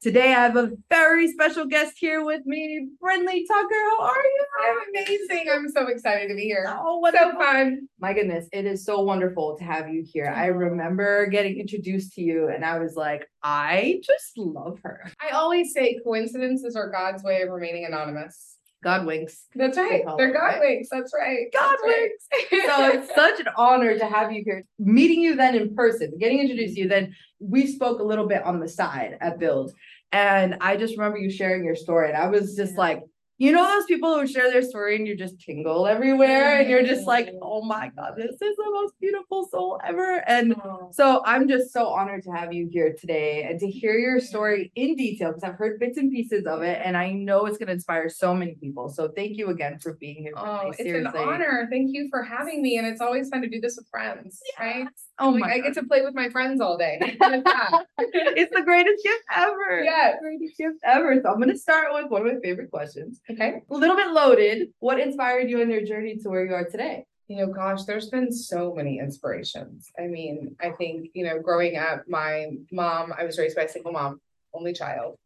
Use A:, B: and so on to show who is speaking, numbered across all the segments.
A: Today, I have a very special guest here with me, Brinley Tucker. How are you?
B: I'm amazing. I'm so excited to be here.
A: Oh, what
B: so
A: a
B: fun.
A: My goodness, it is so wonderful to have you here. I remember getting introduced to you, and I was like, I just love her.
B: I always say coincidences are God's way of remaining anonymous.
A: God winks.
B: That's right.
A: call
B: They're God
A: right?
B: winks. That's right.
A: God
B: That's right.
A: So it's such an honor to have you here. Meeting you then in person, getting introduced to you, then we spoke a little bit on the side at Build. And I just remember you sharing your story. And I was just
B: Yeah.
A: like, you know, those people who share their story and you just tingle everywhere and you're just like, oh my God, this is the most beautiful soul ever. And
B: Oh,
A: so I'm just so honored to have you here today and to hear your story in detail because I've heard bits and pieces of it and I know it's going to inspire so many people. So thank you again for being here.
B: Oh,
A: Brittany.
B: it's an honor. Thank you for having me. And it's always fun to do this with friends, right?
A: Oh
B: like
A: my
B: I
A: God.
B: get to play with my friends all day. How fun is that?
A: it's the greatest gift ever.
B: Yes.
A: Greatest gift ever. So I'm going to start with one of my favorite questions.
B: okay.
A: A little bit loaded. What inspired you on your journey to where you are today?
B: You know, gosh, there's been so many inspirations. I mean, I think, you know, growing up, my mom, I was raised by a single mom, only child,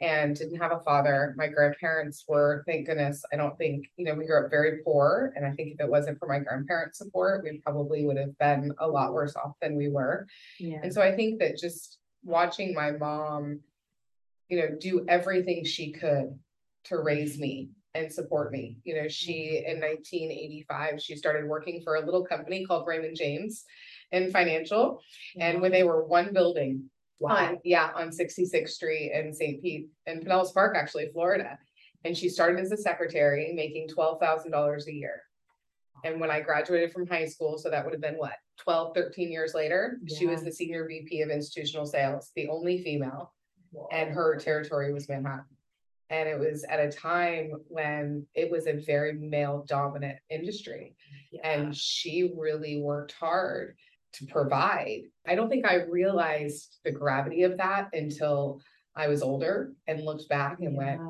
B: and didn't have a father. My grandparents were, thank goodness, I don't think, you know, we grew up very poor. And I think if it wasn't for my grandparents' support, we probably would have been a lot worse off than we were.
A: Yeah.
B: And so I think that just watching my mom, you know, do everything she could to raise me and support me. You know, she in 1985, she started working for a little company called Raymond James in financial. And when they were one building on, yeah, on 66th Street in St. Pete in Pinellas Park, actually, Florida. And she started as a secretary making $12,000 a year. And when I graduated from high school, so that would have been what, 12, 13 years later, she was the senior VP of institutional sales, the only female, and her territory was Manhattan. And it was at a time when it was a very male dominant industry. And she really worked hard to provide. I don't think I realized the gravity of that until I was older and looked back and went,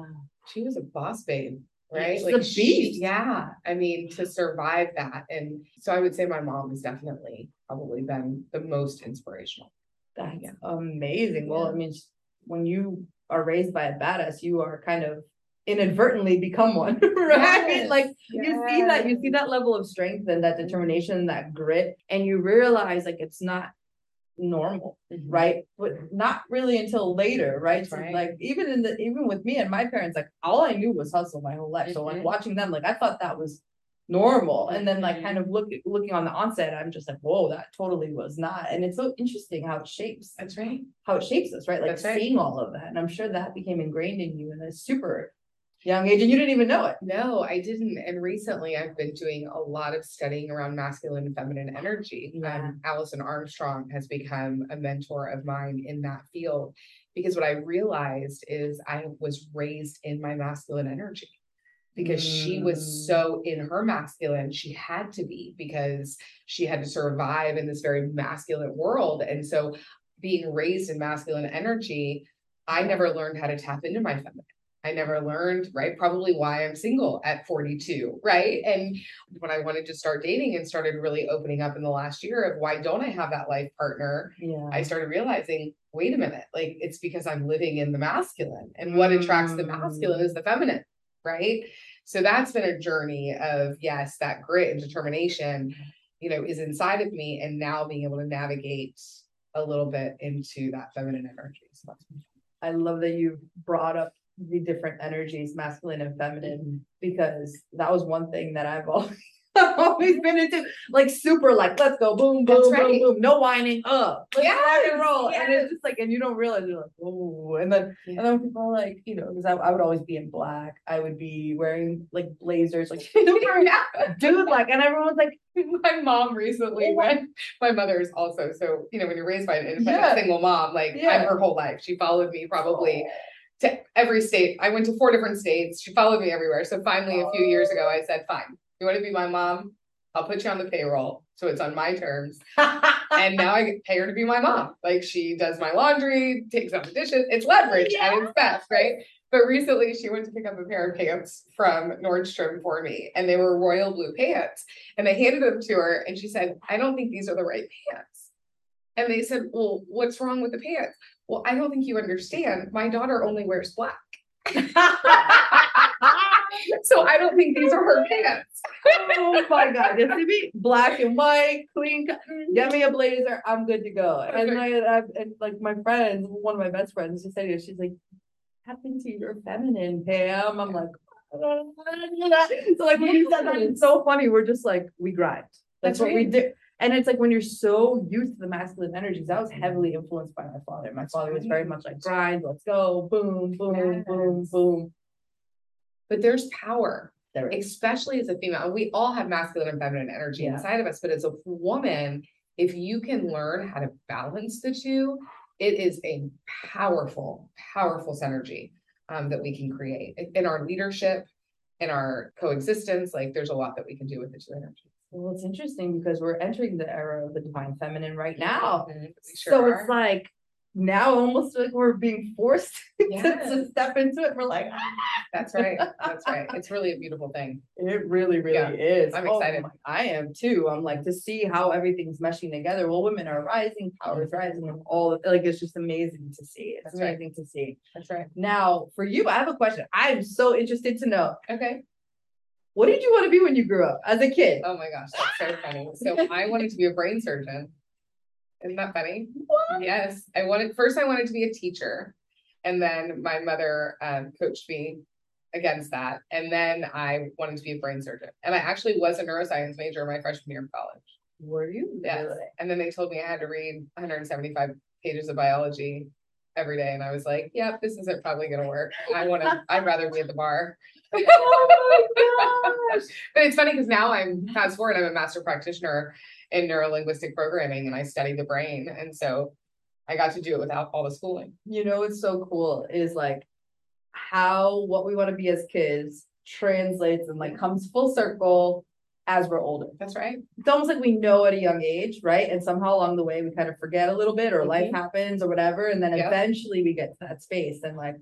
B: she was a boss babe, right?
A: she's a
B: she-
A: beast.
B: yeah. I mean, to survive that. And so I would say my mom has definitely probably been the most inspirational.
A: That's
B: Yeah.
A: amazing. Well, I mean, when you are raised by a badass, you are kind of inadvertently become one, right?
B: Yes,
A: Like you see that, you see that level of strength and that determination that grit, and you realize like it's not normal, right? But not really until later, right? So,
B: right.
A: like even in the even with me and my parents, like all I knew was hustle my whole life. So like
B: Mhm.
A: watching them, like I thought that was normal. And then like kind of look looking on the onset, I'm just like, whoa, that totally was not. And it's so interesting how it shapes
B: That's right.
A: how it shapes us, right? Like
B: That's right.
A: seeing all of that. And I'm sure that became ingrained in you and a super young age and you didn't even know it.
B: No, I didn't. And recently I've been doing a lot of studying around masculine and feminine energy.
A: Yeah.
B: Um, Alison Armstrong has become a mentor of mine in that field because what I realized is I was raised in my masculine energy because she was
A: Mm.
B: so in her masculine, she had to be because she had to survive in this very masculine world. And so being raised in masculine energy, I never learned how to tap into my feminine. I never learned, right? Probably why I'm single at 42, right? And when I wanted to start dating and started really opening up in the last year of why don't I have that life partner?
A: Yeah.
B: I started realizing, wait a minute, like it's because I'm living in the masculine. And what attracts the mm. masculine is the feminine, right? So that's been a journey of, yes, that grit and determination, you know, is inside of me. And now being able to navigate a little bit into that feminine energy. So that's
A: I love that you brought up the different energies, masculine and feminine, mm-hmm. because that was one thing that I've always, I've always been into, like super like, let's go, boom, boom, boom,
B: right.
A: boom, no whining, up, let's rock and
B: Yes,
A: roll. And it's just like, and you don't realize you're like, oh, and then And then people are like, you know, because I, I would always be in black. I would be wearing like blazers, like super dude, like, and everyone's like,
B: my mom recently
A: Oh my-
B: went my mother is also so you know when you're raised by an independent
A: Yeah.
B: single mom like
A: Yeah.
B: Her whole life she followed me probably oh. To every state. I went to four different states. She followed me everywhere. So finally, a few years ago, I said, fine, you want to be my mom? I'll put you on the payroll. So it's on my terms. And now I pay her to be my mom. Like she does my laundry, takes out the dishes. It's leverage at its best, right? But recently she went to pick up a pair of pants from Nordstrom for me and they were royal blue pants. And I handed them to her and she said, I don't think these are the right pants. And they said, Well, what's wrong with the pants? Well, I don't think you understand. My daughter only wears black. so I don't think these are her pants.
A: oh my god, just to be black and white, clean. Mm-hmm. Get me a blazer, I'm good to go. And I, I uh, and like my friends, one of my best friends, just said, to her, she's like, "Happened to your feminine, Pam." I'm like, oh, so like when you said that, it's so funny. We're just like we grind. That's,
B: That's
A: what we
B: right.
A: do. And it's like when you're so used to the masculine energies, that was heavily influenced by my father. My father was very much like grind, let's go, boom, boom, boom,
B: Yes.
A: boom.
B: But there's power.
A: There
B: especially as a female, we all have masculine and feminine energy
A: Yeah.
B: inside of us, but as a woman, if you can learn how to balance the two, it is a powerful, powerful synergy um, that we can create in- in our leadership, in our coexistence. Like there's a lot that we can do with the two energies.
A: Well, it's interesting because we're entering the era of the divine feminine right now.
B: Mhm, we
A: So
B: sure
A: it's like now almost like we're being forced to, to
B: Yes.
A: step into it. We're like, "Ah."
B: That's right. That's right. It's really a beautiful thing.
A: it really, really
B: Yeah,
A: is.
B: I'm
A: Oh
B: excited.
A: my- I am too. I'm like to see how everything's meshing together. Well, women are rising, power is rising, and all of- like it's just amazing to see. It's
B: That's right.
A: amazing to see.
B: That's right.
A: Now, for you, I have a question. I'm so interested to know
B: Okay.
A: What did you want to be when you grew up as a kid?
B: Oh my gosh, that's so funny. So I wanted to be a brain surgeon. Isn't that funny?
A: What?
B: Yes, I wanted, first I wanted to be a teacher. And then my mother um coached me against that. And then I wanted to be a brain surgeon. And I actually was a neuroscience major my freshman year of college.
A: Were you?
B: Yes.
A: really?
B: And then they told me I had to read hundred and seventy-five pages of biology every day. And I was like, yep, this isn't probably gonna work. I wanna, I'd rather be at the bar.
A: Oh my gosh.
B: But it's funny because now I'm fast forward, I'm a master practitioner in neurolinguistic programming and I study the brain. And so I got to do it without all the schooling.
A: you know what's so cool is like how what we want to be as kids translates and like comes full circle as we're older.
B: That's right.
A: It's almost like we know at a young age, right? And somehow along the way we kind of forget a little bit or life
B: Mhm.
A: happens or whatever. And then
B: Yeah.
A: eventually we get to that space and like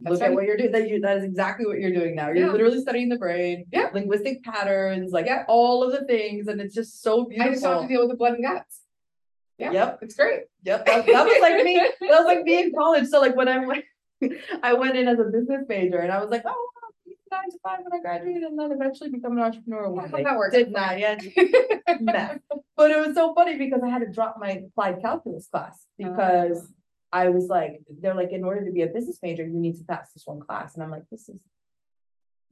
B: That's
A: look at
B: right.
A: what you're doing. That you that is exactly what you're doing now. You're
B: Yeah.
A: literally studying the brain,
B: Yeah.
A: linguistic patterns, like
B: Yeah.
A: all of the things, and it's just so beautiful.
B: I just have to deal with the blood and guts. Yeah.
A: Yep.
B: It's great.
A: Yep, that, that was like me. That was like me in college. So like when I went, I went in as a business major, and I was like, oh, nine to five when I graduate, and then eventually become an entrepreneur. one day.
B: that works.
A: Did not yet. But it was so funny because I had to drop my applied calculus class oh. because I was like, they're like, in order to be a business major, you need to pass this one class, and I'm like, this is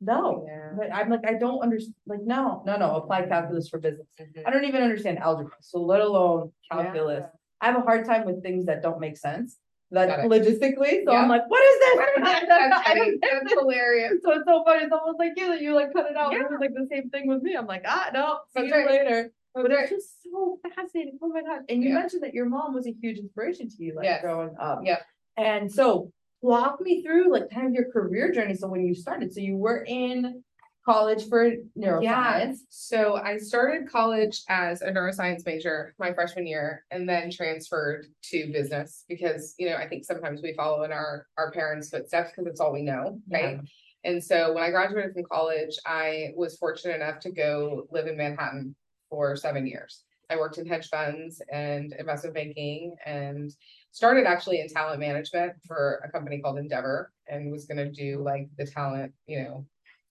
A: no.
B: Yeah.
A: But I'm like, I don't understand. Like, no, no, no. Applied calculus for business.
B: Mhm.
A: I don't even understand algebra, so let alone calculus.
B: Yeah.
A: I have a hard time with things that don't make sense, that logistically. So
B: Yeah.
A: I'm like, what is this?
B: That's hilarious.
A: So it's so funny. It's almost like you that you like cut it out. It was like the same thing with me. I'm like, ah, no, see
B: That's
A: you
B: right.
A: later. Oh, but
B: right.
A: it's just so fascinating. Oh my god! And you
B: Yeah.
A: mentioned that your mom was a huge inspiration to you, like
B: Yes.
A: growing up.
B: Yeah.
A: And so walk me through like kind of your career journey. So when you started, so you were in college for neuroscience.
B: Yeah, so I started college as a neuroscience major my freshman year and then transferred to business because, you know, I think sometimes we follow in our, our parents' footsteps because it's all we know, right? And so when I graduated from college, I was fortunate enough to go live in Manhattan for seven years. I worked in hedge funds and investment banking and started actually in talent management for a company called Endeavor and was gonna do like the talent, you know,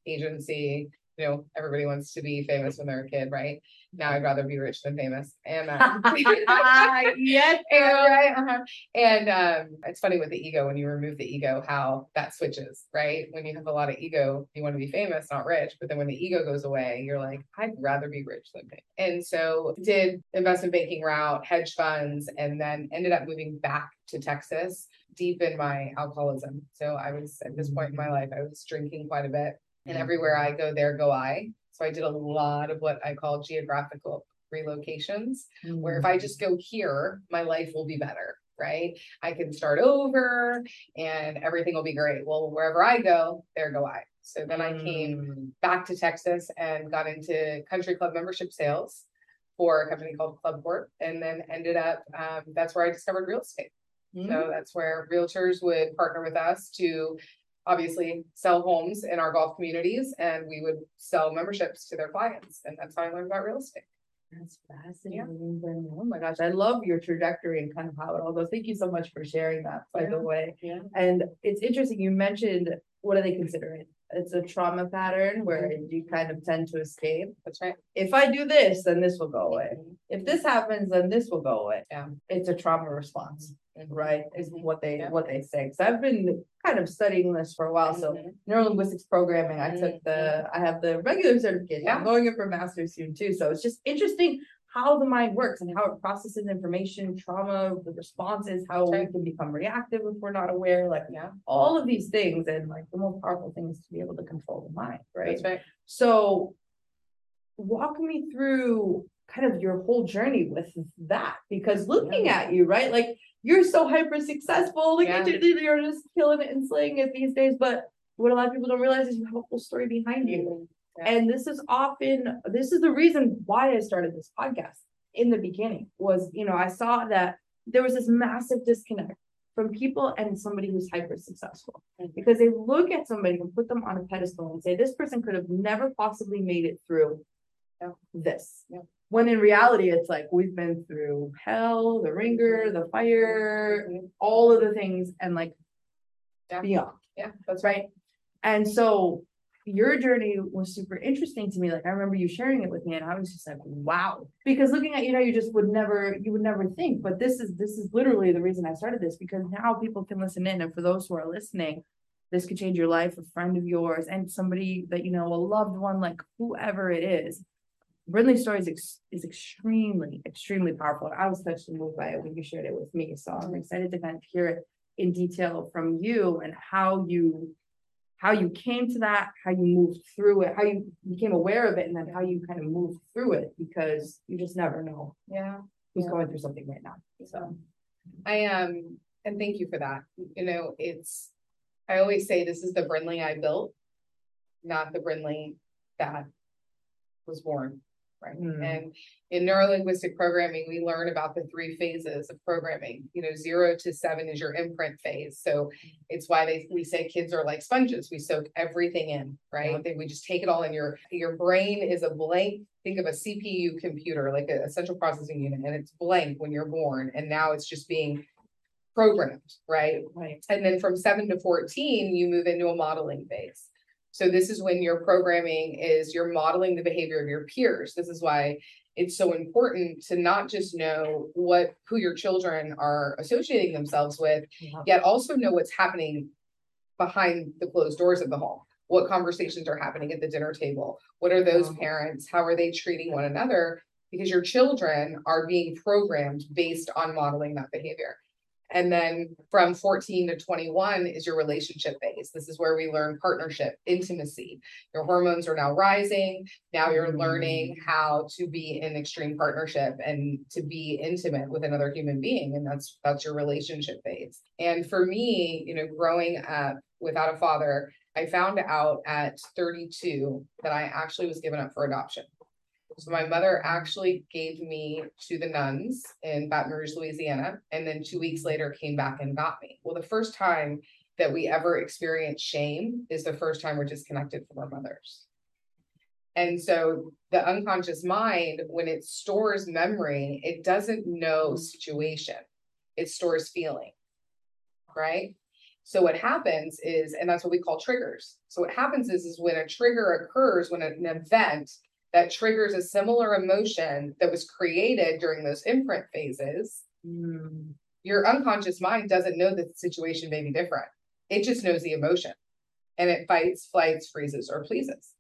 B: agency. You know, everybody wants to be famous when they're a kid, right? Now I'd rather be rich than famous. And uh,
A: yes,
B: and, right, uh-huh. and um, it's funny with the ego when you remove the ego, how that switches, right? When you have a lot of ego, you want to be famous, not rich. But then when the ego goes away, you're like, I'd rather be rich than famous. And so did investment banking route, hedge funds, and then ended up moving back to Texas, deep in my alcoholism. So I was at this point in my life, I was drinking quite a bit, and everywhere I go, there go I. So I did a lot of what I call geographical relocations where if I just go here, my life will be better. right? I can start over and everything will be great. Well, wherever I go, there go I. So then I came
A: Mm.
B: back to Texas and got into country club membership sales for a company called ClubCorp and then ended up, um, that's where I discovered real estate.
A: Mm.
B: So that's where realtors would partner with us to obviously sell homes in our golf communities and we would sell memberships to their clients. And that's how I learned about real estate.
A: That's fascinating. Brenda. Oh my gosh, I love your trajectory and kind of how it all goes. Thank you so much for sharing that, by the way.
B: Yeah.
A: And it's interesting, you mentioned, what do they consider it? It's a trauma pattern where you kind of tend to escape.
B: That's right.
A: If I do this, then this will go away. If this happens, then this will go away.
B: Yeah.
A: It's a trauma response,
B: Mhm.
A: right? Is what they,
B: Yeah.
A: what they say. So I've been kind of studying this for a while, so
B: Mhm.
A: neurolinguistics programming. I took the, I have the regular certification. I'm going in for master's soon too. So it's just interesting how the mind works and how it processes information, trauma, the responses, how we can become reactive if we're not aware, like
B: Yeah,
A: all of these things. And like the most powerful thing is to be able to control the mind, right?
B: right.
A: So walk me through kind of your whole journey with that, because looking at you, right, like you're so hyper successful, like
B: Yeah.
A: you- you're just killing it and slaying it these days, but what a lot of people don't realize is you have a whole story behind you. And this is often, this is the reason why I started this podcast in the beginning was, you know, I saw that there was this massive disconnect from people and somebody who's hyper successful.
B: Mhm.
A: Because they look at somebody and put them on a pedestal and say, this person could have never possibly made it through this. When in reality, it's like, we've been through hell, the ringer, the fire,
B: Mhm.
A: all of the things and like
B: Yeah.
A: beyond
B: Yeah, that's right?
A: And so your journey was super interesting to me. Like I remember you sharing it with me, and I was just like, wow. Because looking at you know, you just would never, you would never think. But this is this is literally the reason I started this because now people can listen in, and for those who are listening, this could change your life, a friend of yours, and somebody that you know, a loved one, like whoever it is. Brinley's story is, ex- is extremely, extremely powerful. I was touched and moved by it when you shared it with me. So I'm excited to kind of hear it in detail from you and how you how you came to that, how you moved through it, how you became aware of it, and then how you kind of moved through it because you just never know
B: Yeah.
A: who's
B: Yeah.
A: going through something right now. So
B: I um, and thank you for that. You know, it's, I always say this is the Brinley I built, not the Brinley that was born. Right.
A: Hmm.
B: And in neurolinguistic programming, we learn about the three phases of programming. You know, zero to seven is your imprint phase. So it's why they we say kids are like sponges. We soak everything in, right?
A: Yeah.
B: We just take it all in. Your your brain is a blank. Think of a CPU computer, like a, a central processing unit, and it's blank when you're born, and now it's just being programmed, right?
A: right.
B: And then from seven to fourteen, you move into a modeling phase. So this is when your programming is you're modeling the behavior of your peers. This is why it's so important to not just know what who your children are associating themselves with,
A: Yeah.
B: yet also know what's happening behind the closed doors of the home. What conversations are happening at the dinner table? What are those
A: Yeah.
B: parents? How are they treating one another? Because your children are being programmed based on modeling that behavior. And then from 14 to 21 is your relationship phase. This is where we learn partnership, intimacy. Your hormones are now rising. Now you're mm. learning how to be in extreme partnership and to be intimate with another human being. And that's that's your relationship phase. And for me, you know, growing up without a father, I found out at 32 that I actually was given up for adoption. So my mother actually gave me to the nuns in Baton Rouge, Louisiana, and then two weeks later came back and got me. Well, the first time that we ever experience shame is the first time we're disconnected from our mothers. And so the unconscious mind, when it stores memory, it doesn't know situation, it stores feeling. Right? So what happens is, and that's what we call triggers. So what happens is, is when a trigger occurs, when an event that triggers a similar emotion that was created during those imprint phases,
A: Mm,
B: your unconscious mind doesn't know that the situation may be different. It just knows the emotion and it fights, flights, freezes, or pleases.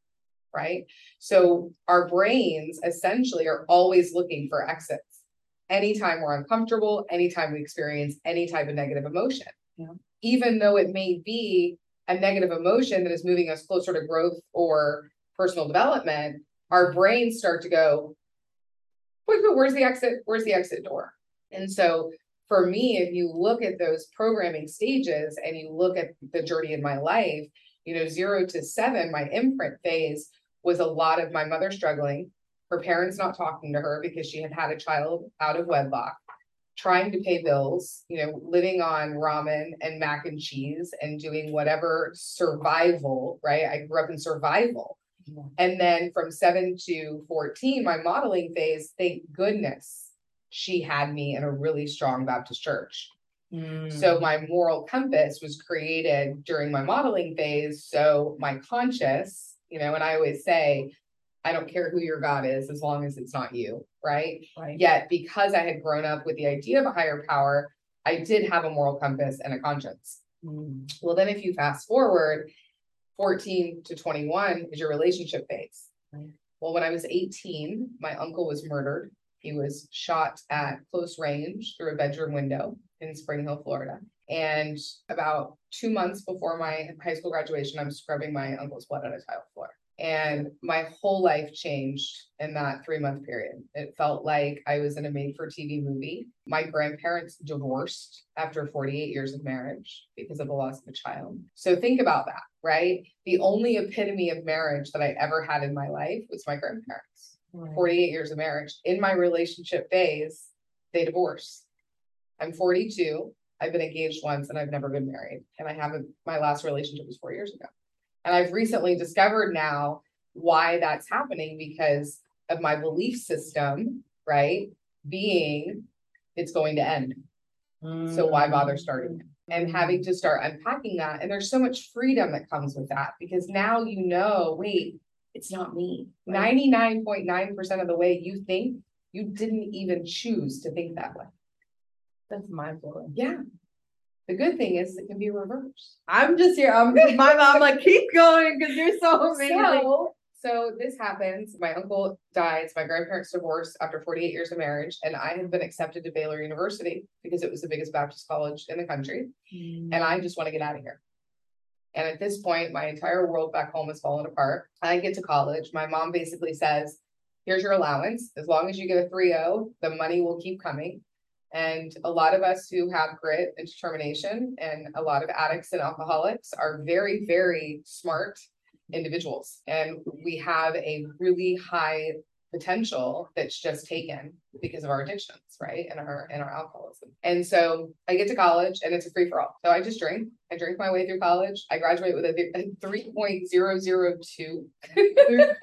B: Right. So our brains essentially are always looking for exits. Anytime we're uncomfortable, anytime we experience any type of negative emotion.
A: Yeah.
B: Even though it may be a negative emotion that is moving us closer to growth or personal development, our brains start to go, wait, where's the exit? Where's the exit door? And so for me, if you look at those programming stages and you look at the journey in my life, you know, zero to seven, my imprint phase was a lot of my mother struggling, her parents not talking to her because she had had a child out of wedlock, trying to pay bills, you know, living on ramen and mac and cheese and doing whatever survival, right? I grew up in survival. And then from seven to 14, my modeling phase, thank goodness she had me in a really strong Baptist church.
A: Mm.
B: So my moral compass was created during my modeling phase. So my conscious, you know, and I always say, I don't care who your God is as long as it's not you, right?
A: Right.
B: Yet because I had grown up with the idea of a higher power, I did have a moral compass and a conscience.
A: Mm.
B: Well, then if you fast forward 14 to 21 is your relationship phase.
A: Right.
B: Well, when I was 18, my uncle was murdered. He was shot at close range through a bedroom window in Spring Hill, Florida. And about two months before my high school graduation, I'm scrubbing my uncle's blood on a tile floor. And my whole life changed in that three month period. It felt like I was in a made for TV movie. My grandparents divorced after 48 years of marriage because of the loss of a child. So think about that, right? The only epitome of marriage that I ever had in my life was my grandparents.
A: Right.
B: 48 years of marriage. In my relationship phase, they divorce. I'm 42. I've been engaged once and I've never been married. And I haven't, my last relationship was four years ago. And I've recently discovered now why that's happening because of my belief system, right? Being it's going to end. So why mm. bother starting it? And having to start unpacking that. And there's so much freedom that comes with that because now you know, wait, it's not me.
A: Right.
B: 99.9% of the way you think, you didn't even choose to think that way.
A: That's mind blowing.
B: Yeah. The good thing is it can be reversed.
A: I'm just here. I'm my mom like keep going because you're so amazing.
B: So, so this happens. My uncle dies. My grandparents divorced after 48 years of marriage, and I had been accepted to Baylor University because it was the biggest Baptist college in the country.
A: Mm.
B: And I just want to get out of here. And at this point, my entire world back home has fallen apart. I get to college. My mom basically says, Here's your allowance. As long as you get a 3 0, the money will keep coming. And a lot of us who have grit and determination, and a lot of addicts and alcoholics are very, very smart individuals. And we have a really high potential that's just taken because of our addictions, right? And our and our alcoholism. And so I get to college and it's a free for all. So I just drink. I drink my way through college. I graduate with a, a 3.002.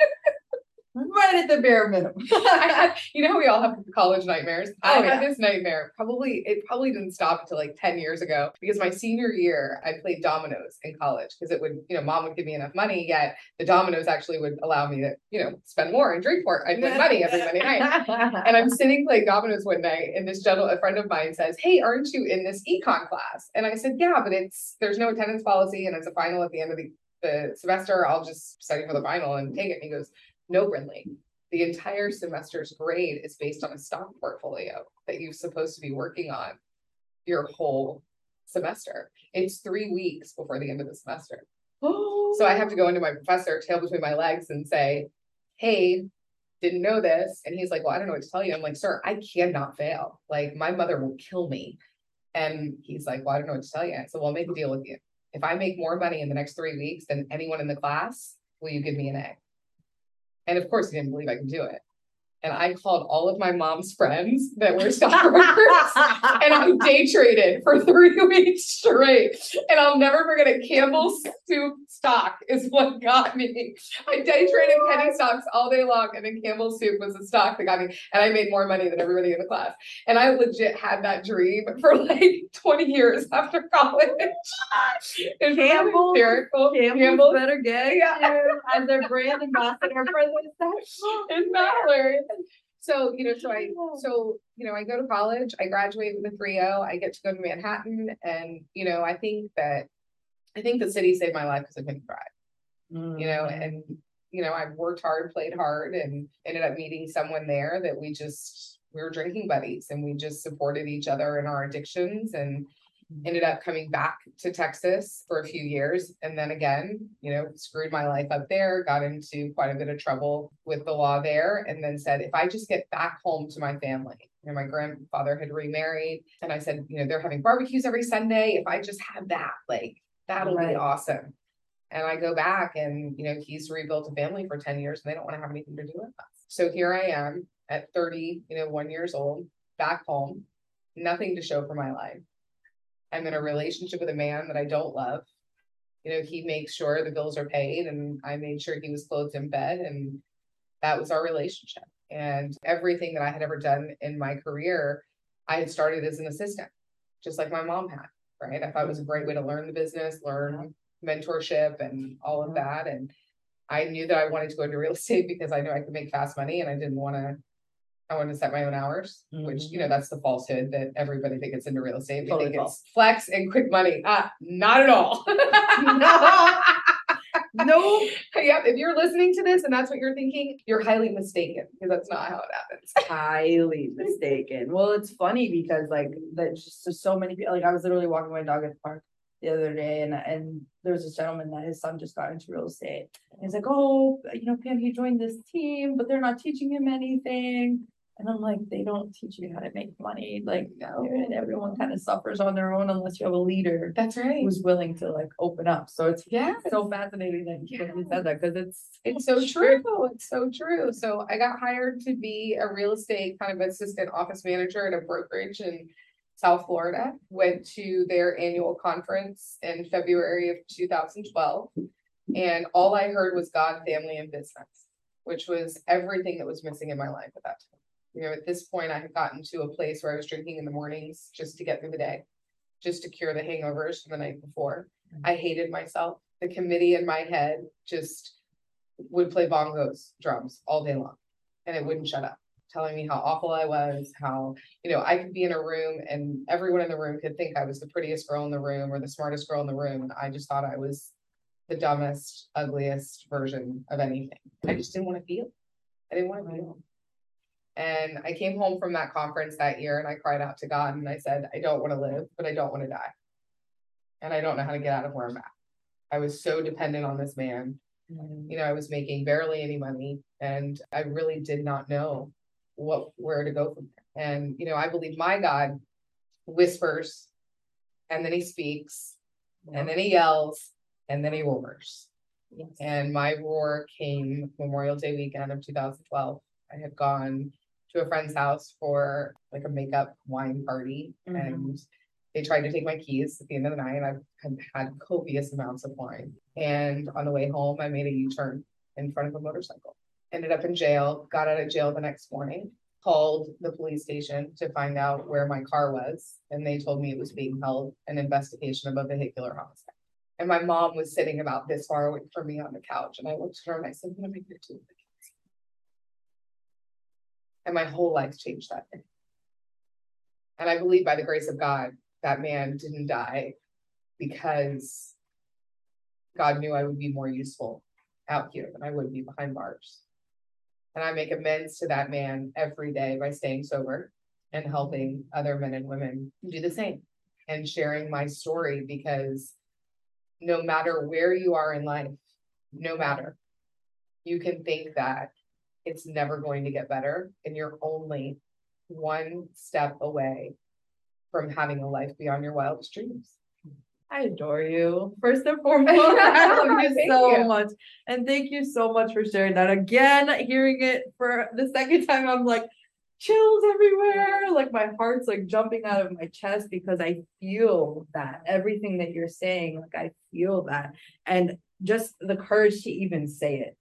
A: right at the bare minimum.
B: I had, you know, we all have college nightmares. Oh, I
A: Oh,
B: had
A: yeah.
B: this nightmare. Probably it probably didn't stop until like 10 years ago because my senior year I played dominoes in college because it would, you know, mom would give me enough money, yet the dominoes actually would allow me to, you know, spend more and drink more. I'd win money every Monday night. And I'm sitting playing dominoes one night, and this gentle, a friend of mine says, Hey, aren't you in this econ class? And I said, Yeah, but it's there's no attendance policy and it's a final at the end of the, the semester. I'll just study for the final and take it. And he goes, No, Brinley. The entire semester's grade is based on a stock portfolio that you're supposed to be working on your whole semester. It's three weeks before the end of the semester. So I have to go into my professor, tail between my legs, and say, Hey, didn't know this. And he's like, Well, I don't know what to tell you. I'm like, Sir, I cannot fail. Like, my mother will kill me. And he's like, Well, I don't know what to tell you. I said, Well, I'll make a deal with you. If I make more money in the next three weeks than anyone in the class, will you give me an A? And of course, he didn't believe I could do it. And I called all of my mom's friends that were stockbrokers and I day traded for three weeks straight. And I'll never forget it. Campbell's soup stock is what got me. I day traded penny stocks all day long, and then Campbell's soup was the stock that got me. And I made more money than everybody in the class. And I legit had that dream for like 20 years after college. It's hysterical.
A: Campbell's
B: Campbell's
A: better get
B: Yeah.
A: as their brand ambassador for this.
B: Isn't that hilarious? So, you know, so I, so, you know, I go to college, I graduate with a 3.0, I get to go to Manhattan and, you know, I think that, I think the city saved my life because I couldn't drive, you know, mm. and, you know, I've worked hard, played hard and ended up meeting someone there that we just, we were drinking buddies and we just supported each other in our addictions and ended up coming back to Texas for a few years and then again, you know, screwed my life up there, got into quite a bit of trouble with the law there, and then said, if I just get back home to my family, You know, my grandfather had remarried and I said, you know, they're having barbecues every Sunday. If I just had that, like, that'll be awesome. And I go back and, you know, he's rebuilt a family for ten years and they don't want to have anything to do with us. So here I am at thirty, you know, one years old, back home, nothing to show for my life. I'm in a relationship with a man that I don't love. You know, he makes sure the bills are paid and I made sure he was clothed in bed and that was our relationship. And everything that I had ever done in my career, I had started as an assistant, just like my mom had, right? I thought it was a great way to learn the business, learn mentorship and all of that. And I knew that I wanted to go into real estate because I knew I could make fast money and I didn't want to, I want to set my own hours, which, you know, that's the falsehood that everybody that gets into real estate. We
A: Totally
B: think
A: false.
B: it's flex and quick money. Ah, not at all.
A: No,
B: Yep, if you're listening to this and that's what you're thinking, you're highly mistaken because that's not how it happens.
A: highly mistaken. Well, it's funny because like there's just there's so many people. Like I was literally walking my dog at the park the other day, and and there was this gentleman that his son just got into real estate. And he's like, "Oh, you know, Pam, he joined this team, but they're not teaching him anything." And I'm like, "They don't teach you how to make money. Like,
B: No.
A: and everyone kind of suffers on their own unless you have a leader
B: That's right.
A: who's willing to like open up." So it's
B: Yeah,
A: so fascinating that you you said that because it's
B: it's so true. It's so true. So I got hired to be a real estate kind of assistant office manager at a brokerage in South Florida. Went to their annual conference in February of two thousand twelve. And all I heard was God, family, and business, which was everything that was missing in my life at that time. You know, at this point, I had gotten to a place where I was drinking in the mornings just to get through the day, just to cure the hangovers from the night before. Mm-hmm. I hated myself. The committee in my head just would play bongos, drums all day long. And it wouldn't shut up, telling me how awful I was, how, you know, I could be in a room and everyone in the room could think I was the prettiest girl in the room or the smartest girl in the room. And I just thought I was the dumbest, ugliest version of anything. I just didn't want to feel. I didn't want to feel. And I came home from that conference that year and I cried out to God and I said, I don't want to live, but I don't want to die. And I don't know how to get out of where I'm at. I was so dependent on this man mm-hmm. you know, I was making barely any money and I really did not know what, where to go from there. And, you know, I believe my God whispers and then he speaks and then he yells and then he roars.
A: Yes.
B: And my roar came Memorial Day weekend of two thousand twelve. I had gone to a friend's house for like a makeup wine party
A: Mhm.
B: and they tried to take my keys at the end of the night. I had copious amounts of wine. And on the way home, I made a U-turn in front of a motorcycle. Ended up in jail, got out of jail the next morning, called the police station to find out where my car was. And they told me it was being held an investigation of a vehicular homicide. And my mom was sitting about this far away from me on the couch. And I looked at her and I said, what am I gonna do? with the kids?" And my whole life changed that day. And I believe by the grace of God, that man didn't die because God knew I would be more useful out here than I would be behind bars. And I make amends to that man every day by staying sober and helping other men and women do the same and sharing my story because no matter where you are in life, no matter, you can think that it's never going to get better and you're only one step away from having a life beyond your wildest dreams.
A: I adore you. First and foremost, I love you so
B: you.
A: much. And thank you so much for sharing that. Again, hearing it for the second time, I'm like chills everywhere. Like my heart's like jumping out of my chest because I feel that everything that you're saying, like I feel that. And just the courage to even say it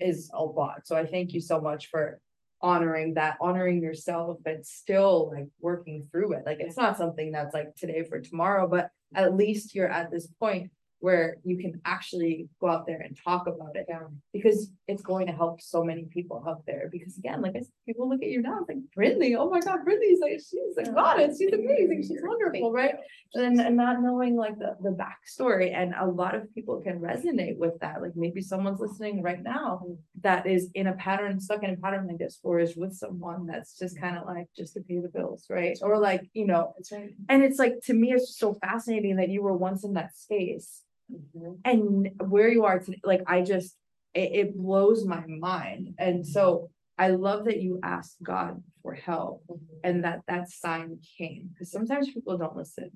A: is a lot. So I thank you so much for honoring that, honoring yourself, but still like working through it. Like it's not something that's like today for tomorrow, but at least you're at this point where you can actually go out there and talk about it because it's going to help so many people out there. Because again, like I said, people look at you now, it's like Brinley, oh my God, Brinley's like, she's a goddess, she's amazing, she's wonderful, right? And, and not knowing like the, the backstory and a lot of people can resonate with that. Like maybe someone's listening right now that is in a pattern, stuck in a pattern like this, or is with someone that's just kind of like just to pay the bills, right? Or like, you know,
B: right.
A: and it's like, to me, it's just so fascinating that you were once in that space Mm-hmm. and where you are today, like, I just, it, it blows my mind. And mm-hmm. so I love that you asked God for help
B: Mhm.
A: and that that sign came, because sometimes people don't listen.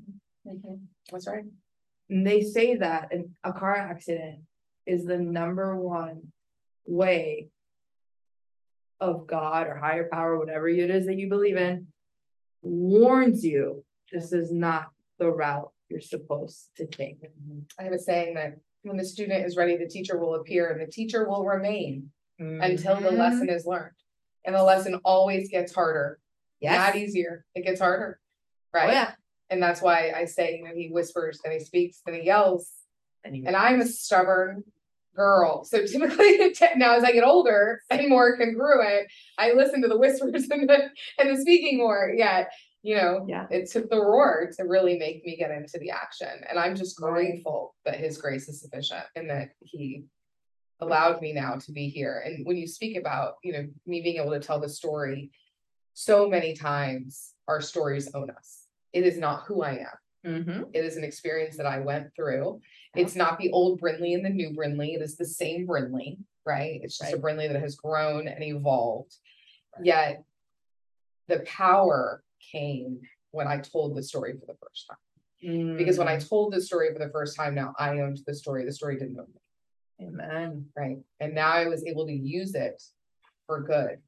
B: Okay, that's right.
A: And they say that an, a car accident is the number one way of God or higher power, whatever it is that you believe in, warns you this is not the route you're supposed to take.
B: I have a saying that when the student is ready, the teacher will appear and the teacher will remain until the
A: Mhm.
B: lesson is learned. And the lesson always gets harder, not
A: Yes.
B: easier. It gets harder.
A: Oh,
B: Right?
A: yeah.
B: And that's why I say, you know, he whispers and he speaks and he yells.
A: And
B: I'm a stubborn girl. So typically now as I get older and more congruent, I listen to the whispers and the and the speaking more. Yet, you know,
A: Yeah.
B: it took the roar to really make me get into the action. And I'm just grateful that his grace is sufficient and that he allowed me now to be here. And when you speak about, you know, me being able to tell the story, so many times our stories own us. It is not who I am.
A: Mhm.
B: It is an experience that I went through. It's not the old Brinley and the new Brinley. It is the same Brinley, right? It's just a. Brinley that has grown and evolved. Yet the power came when I told the story for the first time. Because when I
A: Mm,
B: told the story for the first time, now I owned the story. The story didn't own me,
A: Amen.
B: right? And now I was able to use it for good.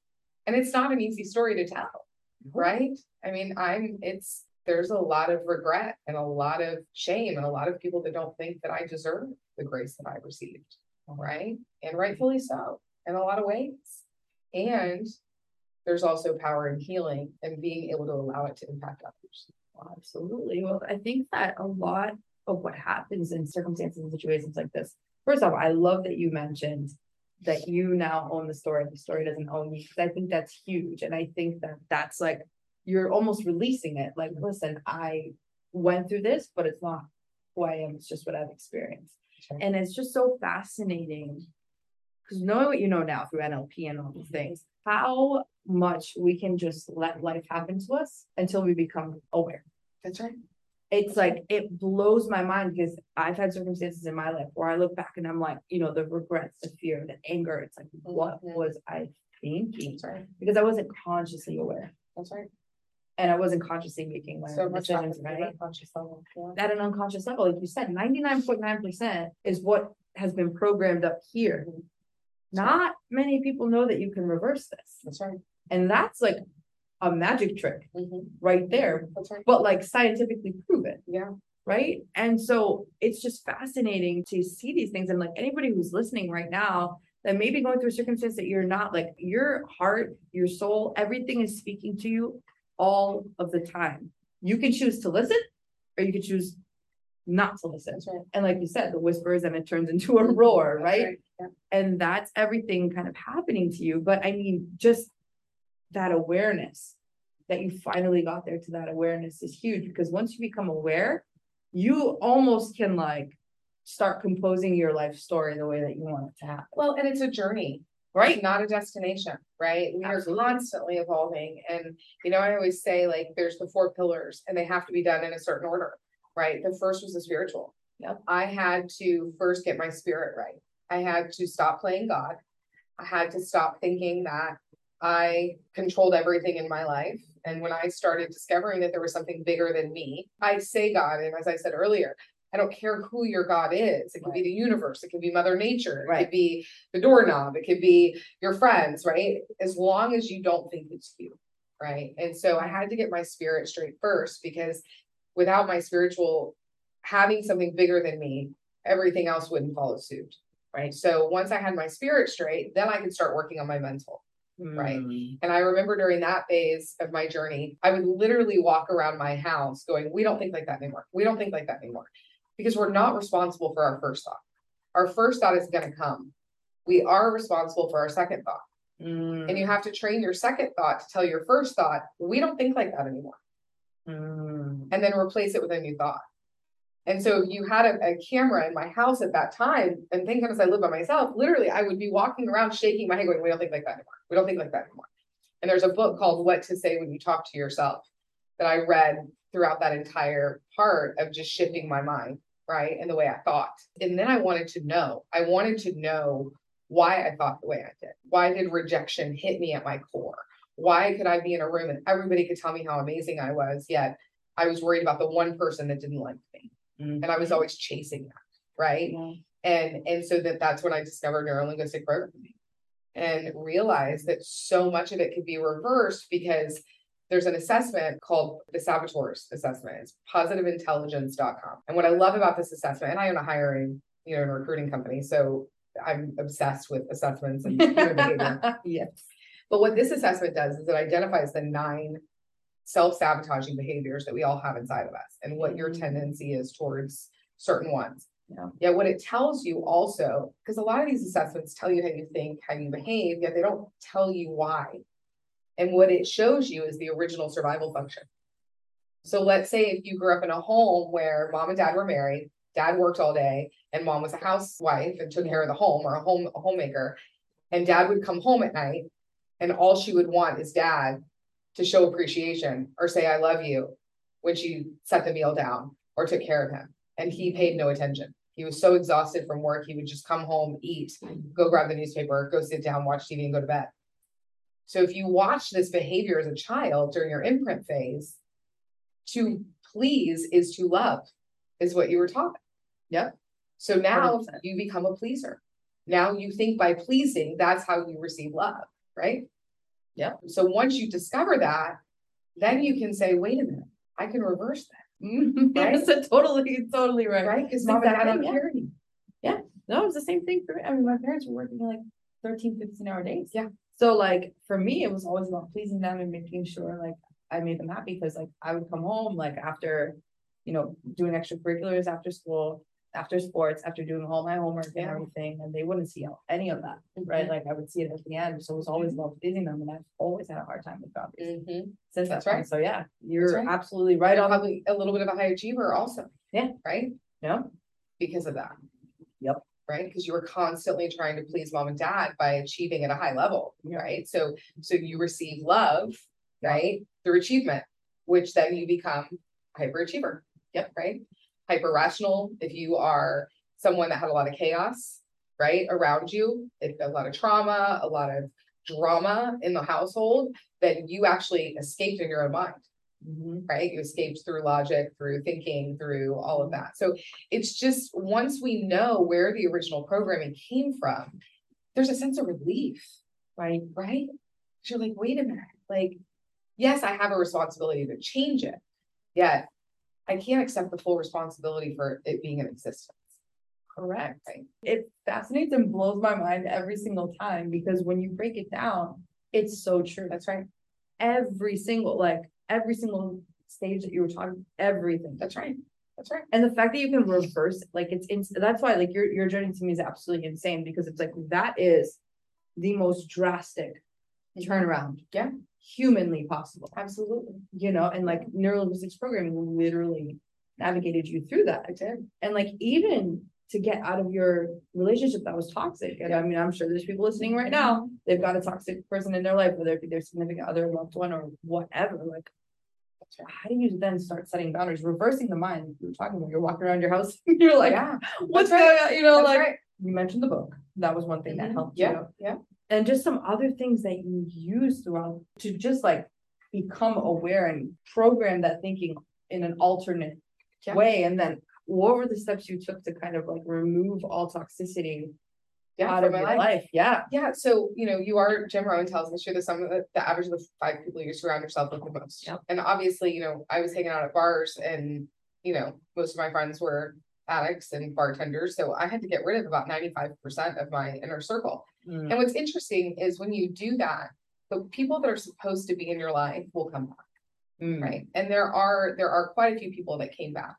B: And it's not an easy story to tell, right? I mean, I'm, it's, there's a lot of regret and a lot of shame and a lot of people that don't think that I deserve the grace that I received, right? And rightfully so, in a lot of ways. And there's also power in healing and being able to allow it to impact others.
A: Absolutely. Well, I think that a lot of what happens in circumstances and situations like this, first off, I love that you mentioned that you now own the story, the story doesn't own you, because I think that's huge. And I think that that's like, you're almost releasing it. Like, mm-hmm. listen, I went through this, but it's not who I am, it's just what I've experienced.
B: Sure.
A: And it's just so fascinating. Because knowing what you know now through NLP and all these things, how much we can just let life happen to us until we become aware
B: That's right.
A: it's like it blows my mind because I've had circumstances in my life where I look back and I'm like, you know, the regrets, the fear, the anger. It's like, what
B: Mhm.
A: was I thinking?
B: That's right.
A: Because I wasn't consciously aware
B: That's right.
A: and I wasn't consciously making my
B: So much
A: decisions,
B: at
A: right?
B: level. yeah.
A: At an unconscious level, like you said, ninety-nine point nine percent is what has been programmed up here.
B: Mhm.
A: Not many people know that you can reverse this.
B: That's right.
A: And that's like a magic trick
B: Mhm.
A: right there,
B: right.
A: but like scientifically proven.
B: Yeah.
A: right? And so it's just fascinating to see these things. And like anybody who's listening right now that may be going through a circumstance that you're not like your heart, your soul, everything is speaking to you all of the time. You can choose to listen or you can choose not to listen.
B: Right.
A: And like you said, the whispers and it turns into a roar,
B: That's
A: right?
B: Yeah.
A: And that's everything kind of happening to you. But I mean, just that awareness that you finally got there to that awareness is huge because once you become aware, you almost can like start composing your life story the way that you want it to happen.
B: Well, and it's a journey,
A: Right.
B: Not a destination, right? We are constantly evolving. And, you know, I always say like, there's the four pillars and they have to be done in a certain order, right? The first was the spiritual.
A: Yep.
B: I had to first get my spirit right. I had to stop playing God. I had to stop thinking that I controlled everything in my life. And when I started discovering that there was something bigger than me, I say God, and as I said earlier, I don't care who your God is. It could be the universe, it could be Mother Nature, it
A: Right.
B: could be the doorknob, it could be your friends, right? As long as you don't think it's you, right? And so I had to get my spirit straight first because without my spiritual having something bigger than me, everything else wouldn't follow suit. Right. So once I had my spirit straight, then I could start working on my mental. Right.
A: Mm,
B: And I remember during that phase of my journey, I would literally walk around my house going, We don't think like that anymore. We don't think like that anymore. Because we're not responsible for our first thought. Our first thought is going to come. We are responsible for our second thought.
A: mm,
B: And you have to train your second thought to tell your first thought, We don't think like that anymore.
A: mm.
B: And then replace it with a new thought. And so if you had a, a camera in my house at that time, and thank goodness I live by myself, literally I would be walking around shaking my head going, we don't think like that anymore. We don't think like that anymore. And there's a book called What to Say When You Talk to Yourself that I read throughout that entire part of just shifting my mind, right? And the way I thought. And then I wanted to know, I wanted to know why I thought the way I did. Why did rejection hit me at my core? Why could I be in a room and everybody could tell me how amazing I was, yet I was worried about the one person that didn't like me.
A: Mm.
B: And I was always chasing that, right?
A: Yeah.
B: And and so that that's when I discovered neurolinguistic programming and realize that so much of it could be reversed because there's an assessment called the saboteurs assessment. It's positiveintelligence.com. And what I love about this assessment, and I own a hiring, you know, and recruiting company, so I'm obsessed with assessments and behavior.
A: Yes.
B: But what this assessment does is it identifies the nine self-sabotaging behaviors that we all have inside of us and what your
A: Mhm.
B: tendency is towards certain ones.
A: Yeah.
B: Yet what it tells you also, because a lot of these assessments tell you how you think, how you behave, yet they don't tell you why. And what it shows you is the original survival function. So let's say if you grew up in a home where mom and dad were married, dad worked all day, and mom was a housewife and took care of the home or a home a homemaker, and dad would come home at night, and all she would want is dad to show appreciation or say I love you when she set the meal down or took care of him, and he paid no attention. He was so exhausted from work, he would just come home, eat, mm. go grab the newspaper, go sit down, watch TV, and go to bed. So if you watch this behavior as a child during your imprint phase, to please is to love, is what you were taught.
A: Yep.
B: So now
A: 100%.
B: you become a pleaser. Now you think by pleasing, that's how you receive love, right?
A: Yep.
B: So once you discover that, then you can say, wait a minute, I can reverse that, Mm-hmm.
A: Yes, totally, totally right.
B: right? Because
A: Mom
B: mom
A: and
B: dad don't
A: yeah. No, it's the same thing for me. I mean, my parents were working like 13, 15 hour days.
B: Yeah.
A: So like for me, it was always about pleasing them and making sure like I made them happy because like I would come home like after, you know, doing extracurriculars after school, after sports, after doing all my homework and
B: Yeah.
A: everything, and they wouldn't see any of that, right?
B: Mhm.
A: Like I would see it at the end. So it was always about pleasing them, and I've always had a hard time with boundaries
B: Mhm.
A: since
B: That's
A: that point.
B: right.
A: So yeah, you're
B: right.
A: absolutely right on.
B: Probably a little bit of a high achiever also.
A: Yeah.
B: Right?
A: Yeah.
B: Because of that.
A: Yep.
B: Right? Because you were constantly trying to please mom and dad by achieving at a high level,
A: Yeah.
B: right? So, so you receive love, right? Through achievement, which then you become hyperachiever. Yep, right? Hyper rational, if you are someone that had a lot of chaos, right? Around you, if a lot of trauma, a lot of drama in the household, then you actually escaped in your own mind
A: Mhm.
B: right? You escaped through logic, through thinking, through all of that. So it's just once we know where the original programming came from, there's a sense of relief,
A: Right.
B: Right. You're like, wait a minute, like, yes, I have a responsibility to change it, yet I can't accept the full responsibility for it being in existence.
A: Correct. It fascinates and blows my mind every single time because when you break it down, it's so true.
B: That's right.
A: Every single, like, every single stage that you were talking, everything.
B: That's right. That's right.
A: And the fact that you can reverse, like, it's, ins that's why, like, your, your journey to me is absolutely insane because it's like, that is the most drastic mm-hmm. turnaround.
B: Yeah.
A: Humanly possible,
B: Absolutely.
A: you know, and like neurolinguistics programming literally navigated you through that.
B: I did.
A: And like even to get out of your relationship that was toxic, and I mean, I'm sure there's people listening right now, they've got a toxic person in their life, whether it be their significant other, loved one, or whatever, like. How do you then start setting boundaries, reversing the mind? You were talking about, you're walking around your house, you're like,
B: Yeah.
A: what's
B: right.
A: going on? You know,
B: That's
A: like,
B: right.
A: you mentioned the book. That was one thing that
B: Mhm.
A: helped you.
B: Yeah, yeah.
A: And just some other things that you use throughout to just like become aware and program that thinking in an alternate
B: Yeah.
A: way. And then what were the steps you took to kind of like remove all toxicity
B: Yeah,
A: out of
B: my
A: your
B: life.
A: life? Yeah.
B: Yeah, so you know, you are Jim Rohn tells us you're the sum of the, the average of the five people you surround yourself with the most.
A: Yep.
B: And obviously, you know, I was hanging out at bars and, you know, most of my friends were addicts and bartenders, so I had to get rid of about ninety-five percent of my inner circle.
A: Mm.
B: And what's interesting is when you do that, the people that are supposed to be in your life will come back
A: Mm.
B: right? And there are, there are quite a few people that came back.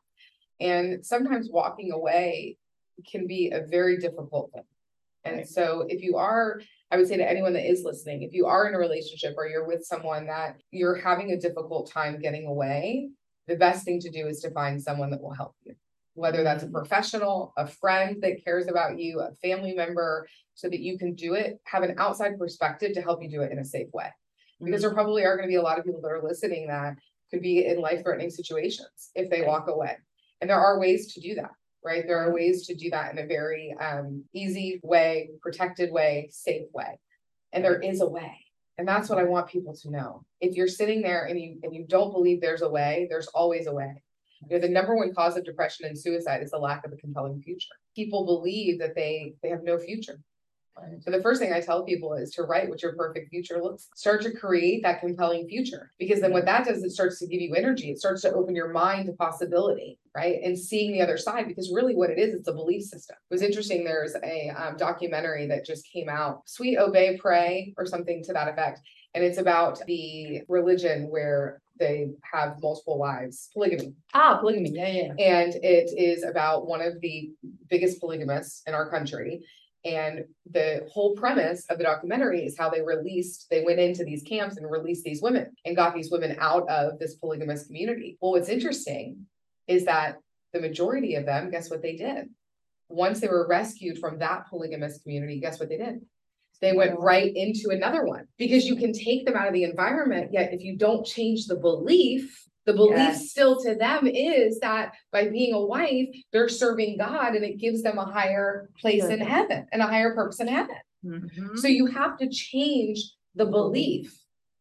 B: And sometimes walking away can be a very difficult thing. And
A: Right.
B: so if you are, I would say to anyone that is listening, if you are in a relationship or you're with someone that you're having a difficult time getting away, the best thing to do is to find someone that will help you. Whether that's a professional, a friend that cares about you, a family member, so that you can do it, have an outside perspective to help you do it in a safe way because there probably are gonna be a lot of people that are listening that could be in life threatening situations if they walk away. And there are ways to do that. right? There are ways to do that in a very um easy way, protected way, safe way. And there is a way. And that's what I want people to know. If you're sitting there and you and you don't believe there's a way, there's always a way. You know, the number one cause of depression and suicide is the lack of a compelling future. People believe that they they have no future. So the first thing I tell people is to write what your perfect future looks. Start to create that compelling future because then what that does, it starts to give you energy. It starts to open your mind to possibility, right? And seeing the other side because really what it is, it's a belief system. It was interesting. There's a um, documentary that just came out, Sweet Obey Pray or something to that effect. And it's about the religion where they have multiple wives, polygamy.
A: Ah, polygamy, yeah, yeah.
B: And it is about one of the biggest polygamists in our country. And the whole premise of the documentary is how they released, they went into these camps and released these women and got these women out of this polygamous community. Well, what's interesting is that the majority of them, guess what they did? Once they were rescued from that polygamous community, guess what they did? They went right into another one because you can take them out of the environment, yet if you don't change the belief, the belief
A: Yes.
B: still to them is that by being a wife, they're serving God and it gives them a higher place in heaven and a higher purpose in heaven.
A: Mhm.
B: So you have to change the belief.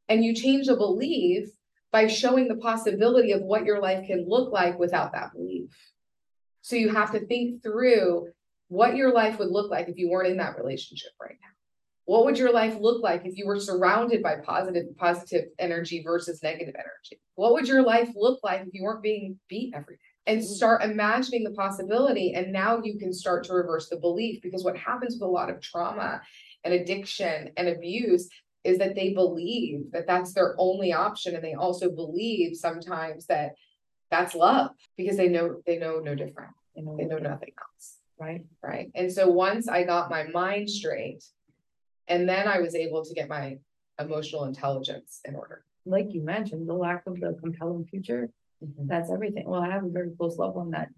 B: And you change the belief by showing the possibility of what your life can look like without that belief. So you have to think through what your life would look like if you weren't in that relationship right now. What would your life look like if you were surrounded by positive, positive energy versus negative energy? What would your life look like if you weren't being beat every day? And mm-hmm. start imagining the possibility. And now you can start to reverse the belief because what happens with a lot of trauma and addiction and abuse is that they believe that that's their only option. And they also believe sometimes that that's love because they know, they know no different.
A: You know,
B: They know nothing else
A: Right,
B: right? And so once I got my mind straight, and then I was able to get my emotional intelligence in order.
A: like you mentioned, the lack of the compelling future, that's everything. Well, I have a very close loved one that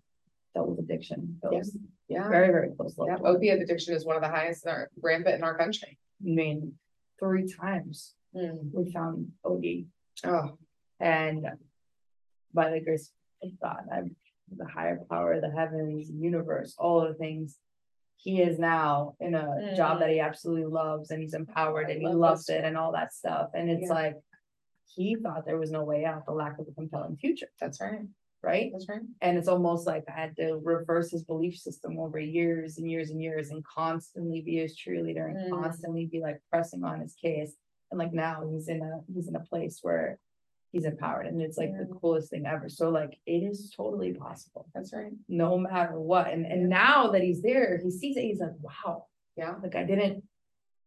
A: dealt with addiction. That
B: Yeah. Yeah,
A: Very, very close
B: yeah,
A: loved one.
B: opiate addiction is one of the highest in our rampant in our country.
A: I mean, three times
B: Mm.
A: we found OD
B: Oh,
A: and by the grace of God, I'm the higher power, the heavens, universe, all the things. He is now in a job that he absolutely loves and he's empowered
B: Mm. I
A: and he
B: love
A: loves it and all that stuff. And it's
B: Yeah.
A: like, he thought there was no way out, the lack of a compelling future,
B: that's right,
A: right?
B: that's right.
A: And it's almost like I had to reverse his belief system over years and years and years and constantly be his cheerleader and
B: Mm.
A: constantly be like pressing on his case. And like now he's in a, he's in a place where he's empowered and it's like the coolest thing ever. So like it is totally possible,
B: That's right.
A: no matter what. And, and now that he's there, he sees it, he's like, wow,
B: Yeah,
A: like I didn't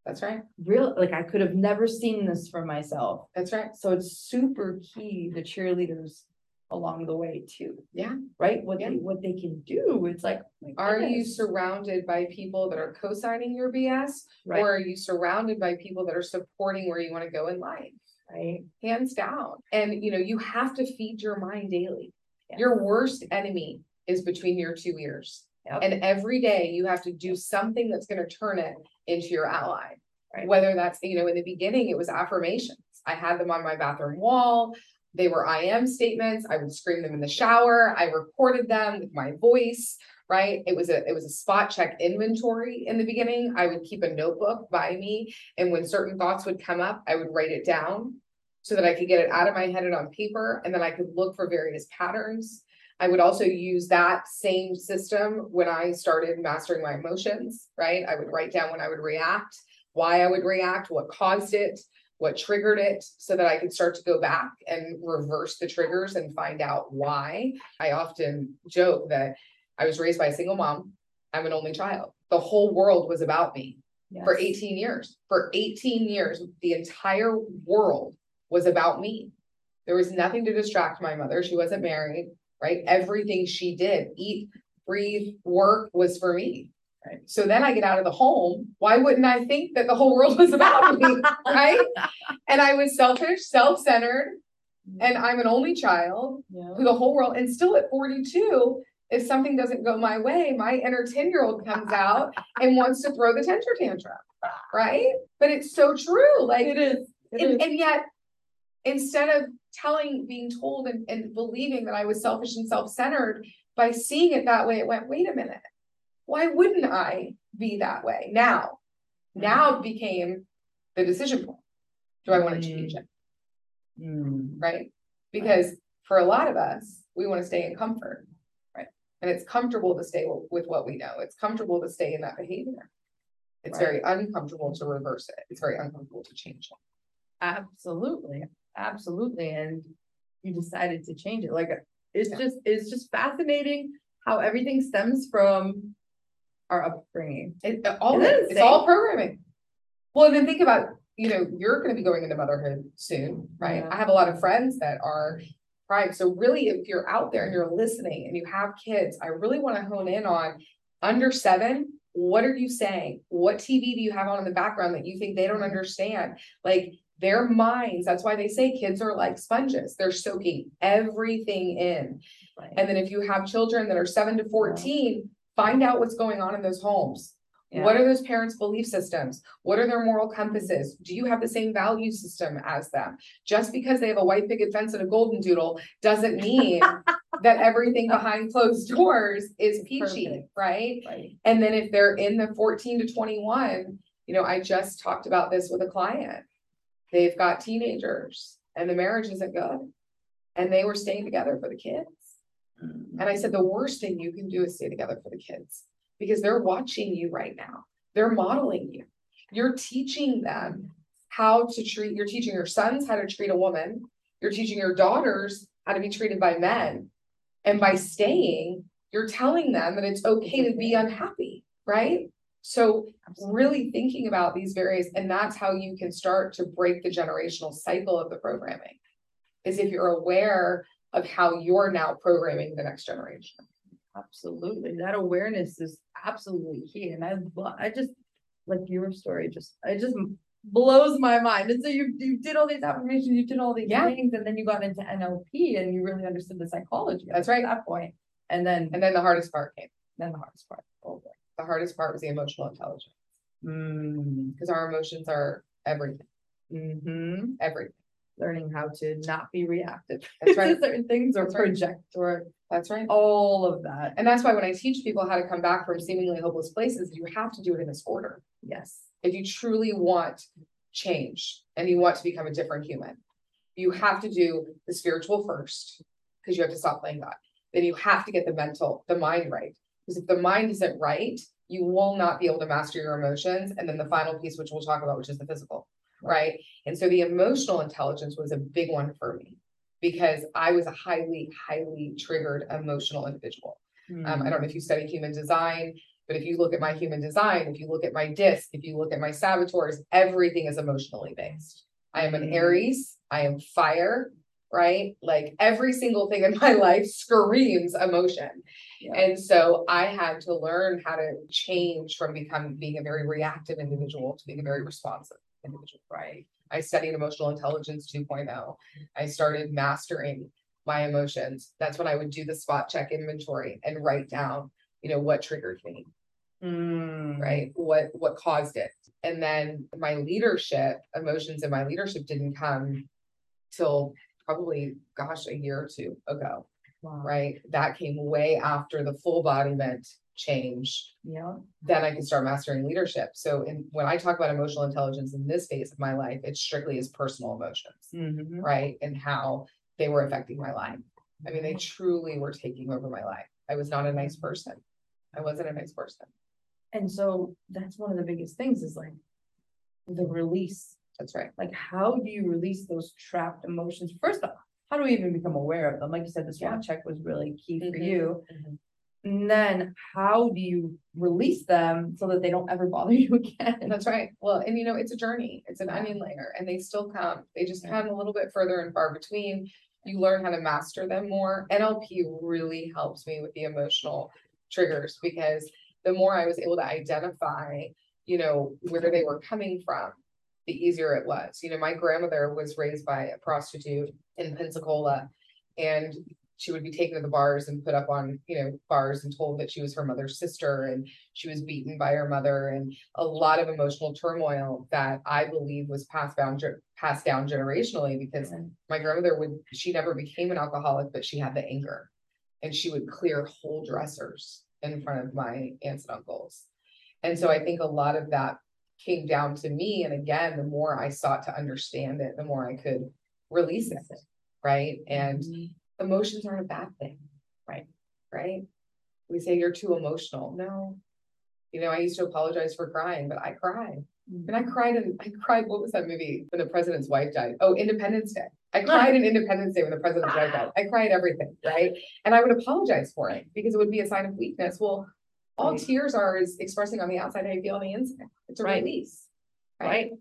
B: that's right.
A: real, like I could have never seen this for myself.
B: That's right.
A: So it's super key, the cheerleaders along the way too.
B: Yeah.
A: Right? What
B: Yeah.
A: they, what they can do, it's like. Oh my
B: Are you surrounded by people that are co-signing your BS?
A: Right,
B: Or are you surrounded by people that are supporting where you want to go in life?
A: Right,
B: hands down. And you know, you have to feed your mind daily.
A: Yeah.
B: Your worst enemy is between your two ears.
A: Yep.
B: And every day you have to do something that's going to turn it into your ally.
A: Right.
B: Whether that's, you know, in the beginning, it was affirmations. I had them on my bathroom wall. They were I am statements. I would scream them in the shower. I recorded them with my voice, right? It was a, it was a spot check inventory in the beginning. I would keep a notebook by me. And when certain thoughts would come up, I would write it down so that I could get it out of my head and on paper, and then I could look for various patterns. I would also use that same system when I started mastering my emotions, right? I would write down when I would react, why I would react, what caused it, what triggered it, so that I could start to go back and reverse the triggers and find out why. I often joke that I was raised by a single mom. I'm an only child. The whole world was about me for 18 years. For 18 years, the entire world was about me. There was nothing to distract my mother. She wasn't married, right? Everything she did, eat, breathe, work was for me.
A: Right.
B: So then I get out of the home. Why wouldn't I think that the whole world was about me? right? And I was selfish, self centered, mm. and I'm an only child
A: Yeah.
B: to the whole world. And still at 42, if something doesn't go my way, my inner 10 year old comes out and wants to throw the tantrum. Right. But it's so true. Like,
A: It is. it
B: and,
A: is.
B: and yet, instead of telling, being told and, and believing that I was selfish and self centered, by seeing it that way, it went, wait a minute. Why wouldn't I be that way now? Now became the decision point. Do I want to change it?
A: Mm,
B: right? Because for a lot of us, we want to stay in comfort. And it's comfortable to stay w- with what we know. It's comfortable to stay in that behavior. It's very uncomfortable to reverse it. It's very uncomfortable to change it.
A: Absolutely, absolutely, and you decided to change it, like, it's
B: Yeah.
A: just, it's just fascinating how everything stems from our upbringing.
B: It, all,
A: Isn't
B: it,
A: it
B: it's all
A: insane?
B: programming. Well, then think about, you know, you're gonna be going into motherhood soon, right?
A: Yeah.
B: I have a lot of friends that are prime. So really, if you're out there and you're listening and you have kids, I really wanna hone in on under seven, what are you saying? What TV do you have on in the background that you think they don't understand? Like their minds, that's why they say kids are like sponges. They're soaking everything in.
A: Right.
B: And then if you have children that are seven to fourteen, find out what's going on in those homes. What are those parents' belief systems? What are their moral compasses? Do you have the same value system as them? Just because they have a white picket fence and a golden doodle doesn't mean that everything behind closed doors is peachy, right?
A: Right,
B: And then if they're in the fourteen to twenty-one, you know, I just talked about this with a client. They've got teenagers and the marriage isn't good. And they were staying together for the kids.
A: Mm,
B: And I said, the worst thing you can do is stay together for the kids because they're watching you right now. They're modeling you. You're teaching them how to treat, you're teaching your sons how to treat a woman. You're teaching your daughters how to be treated by men. And by staying, you're telling them that it's okay to be unhappy, right? So really thinking about these various, and that's how you can start to break the generational cycle of the programming. Is if you're aware of how you're now programming the next generation.
A: absolutely, that awareness is absolutely key, and I, lo- I just, like your story, just, it just blows my mind, and so you, you did all these affirmations, you did all these
B: Yeah.
A: things, and then you got into NLP, and you really understood the psychology.
B: That's right.
A: At that point, and then,
B: And then the hardest part came.
A: then the hardest part. Oh, boy.
B: The hardest part was the emotional intelligence,
A: Mm,
B: because our emotions are everything,
A: hmm
B: everything.
A: Learning how to not be reactive.
B: That's right.
A: to Certain things or
B: That's right.
A: project or
B: That's right.
A: all of that,
B: And that's why when I teach people how to come back from seemingly hopeless places, you have to do it in this order.
A: yes.
B: If you truly want change and you want to become a different human, you have to do the spiritual first, because you have to stop playing God. Then you have to get the mental, the mind right. Because if the mind isn't right, you will not be able to master your emotions. And then the final piece, which we'll talk about, which is the physical, right? And so the emotional intelligence was a big one for me because I was a highly, highly triggered emotional individual. Um, I don't know if you study human design, but if you look at my human design, if you look at my disc, if you look at my saboteurs, everything is emotionally based. I am an
A: Mm.
B: Aries, I am fire, right? Like every single thing in my life screams emotion.
A: Yeah.
B: And so I had to learn how to change from becoming being a very reactive individual to being a very responsive individual, right? I studied emotional intelligence 2.0. I started mastering my emotions. That's when I would do the spot check inventory and write down, you know, what triggered me,
A: Mm,
B: right? What what caused it. And then my leadership, emotions in my leadership didn't come till probably gosh, a year or two ago,
A: wow.
B: right? That came way after the full embodiment change.
A: Yeah.
B: Then I can start mastering leadership. So in when I talk about emotional intelligence in this phase of my life, it strictly is personal emotions,
A: Mhm.
B: right? And how they were affecting my life. I mean, they
A: Mm-hmm.
B: truly were taking over my life. I was not a nice person. I wasn't a nice person.
A: And so that's one of the biggest things is like the release.
B: That's right.
A: Like, how do you release those trapped emotions? First off, how do we even become aware of them? Like you said, the spot check was really key for
B: Mhm.
A: you.
B: Mhm.
A: And then how do you release them so that they don't ever bother you again?
B: That's right. Well, and you know, it's a journey. It's an onion layer and they still come. They just come a little bit further and far between. You learn how to master them more. NLP really helps me with the emotional triggers because the more I was able to identify, you know, where they were coming from, the easier it was. You know, my grandmother was raised by a prostitute in Pensacola and she would be taken to the bars and put up on, you know, bars and told that she was her mother's sister and she was beaten by her mother and a lot of emotional turmoil that I believe was passed down, passed down generationally because my grandmother would, she never became an alcoholic, but she had the anger. And she would clear whole dressers in front of my aunts and uncles. And so I think a lot of that came down to me. And again, the more I sought to understand it, the more I could release it. Right. And mm-hmm. Emotions aren't a bad thing.
A: Right.
B: Right. We say you're too emotional. No. You know, I used to apologize for crying, but I cried. Mm. And I cried and I cried. What was that movie when the president's wife died? Oh, Independence Day. I cried in Independence Day when the president's wife died. I cried everything, right? And I would apologize for it because it would be a sign of weakness. Well, all
A: Right.
B: tears are is expressing on the outside how you feel on the inside. It's a
A: Right.
B: release. Right.
A: Right.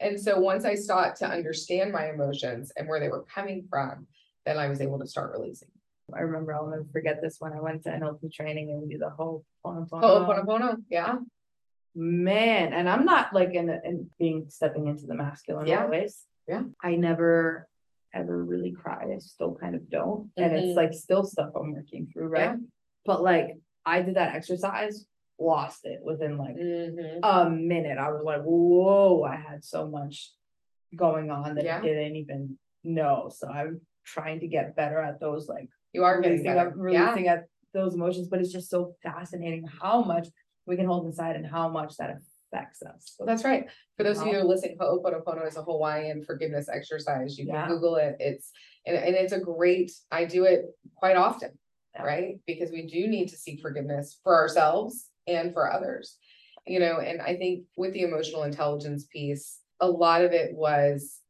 B: And so once I sought to understand my emotions and where they were coming from, then I was able to start releasing.
A: I remember I'll never forget this when I went to NLP training and we do the whole.
B: Ho'oponopono, yeah,
A: Man, and I'm not like in, in being stepping into the masculine
B: Yeah.
A: always.
B: Yeah.
A: I never ever really cried. I still kind of don't. And
B: Mhm.
A: it's like still stuff I'm working through, right?
B: Yeah.
A: But like I did that exercise, lost it within like
B: Mhm.
A: a minute. I was like, whoa, I had so much going on that
B: Yeah.
A: I didn't even know. So I'm trying to get better at those like
B: you are getting
A: releasing,
B: better.
A: up-
B: Yeah,
A: releasing at those emotions, but it's just so fascinating how much we can hold inside and how much that affects us.
B: Well, that's right. For those of you who are listening, Ho'oponopono is a Hawaiian forgiveness exercise. You
A: Yeah.
B: can Google it. It's, and, and it's a great, I do it quite often,
A: Yeah.
B: right? Because we do need to seek forgiveness for ourselves and for others. You know, and I think with the emotional intelligence piece, a lot of it was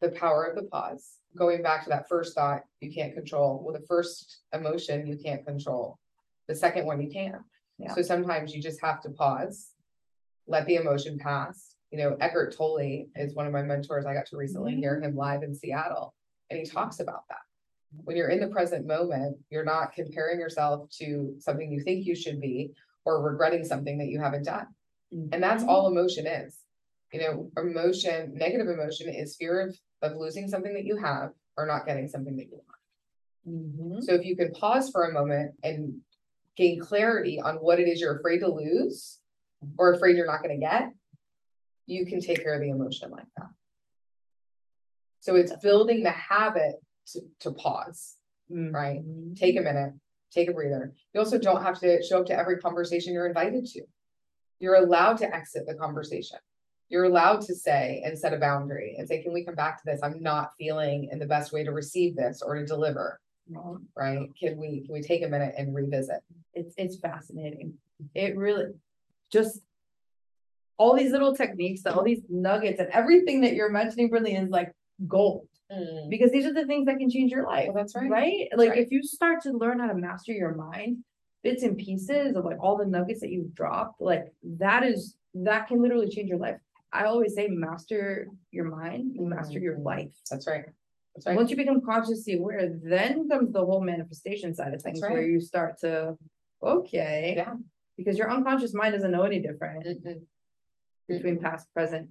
B: the power of the pause. Going back to that first thought, you can't control. Well, the first emotion you can't control. The second one you can.
A: Yeah.
B: So sometimes you just have to pause let the emotion pass. You know, Eckhart Tolle is one of my mentors. I got to recently mm-hmm. hear him live in Seattle, and he talks about that. When you're in the present moment, you're not comparing yourself to something you think you should be or regretting something that you haven't done. And that's mm-hmm. all emotion is. You know, emotion, negative emotion is fear of, of losing something that you have or not getting something that you want.
A: Mhm.
B: So if you can pause for a moment and gain clarity on what it is you're afraid to lose or afraid you're not gonna get, you can take care of the emotion like that. So it's building the habit to, to pause, right?
A: Mhm.
B: Take a minute, take a breather. You also don't have to show up to every conversation you're invited to. You're allowed to exit the conversation. You're allowed to say and set a boundary and say, can we come back to this? I'm not feeling in the best way to receive this or to deliver right? Can we, can we take a minute and revisit?
A: It's it's fascinating. It really just all these little techniques, all these nuggets, and everything that you're mentioning, Brinley, is like gold. Mm. Because these are the things that can change your life.
B: Well, that's right.
A: right? Like
B: right.
A: if you start to learn how to master your mind, bits and pieces of like all the nuggets that you've dropped, like that is that can literally change your life. I always say master your mind, you master your
B: Mhm.
A: life.
B: That's right. That's right.
A: Once you become consciously aware, then comes the whole manifestation side of things where you start to okay.
B: Yeah.
A: Because your unconscious mind doesn't know any different
B: Mhm.
A: between past, present,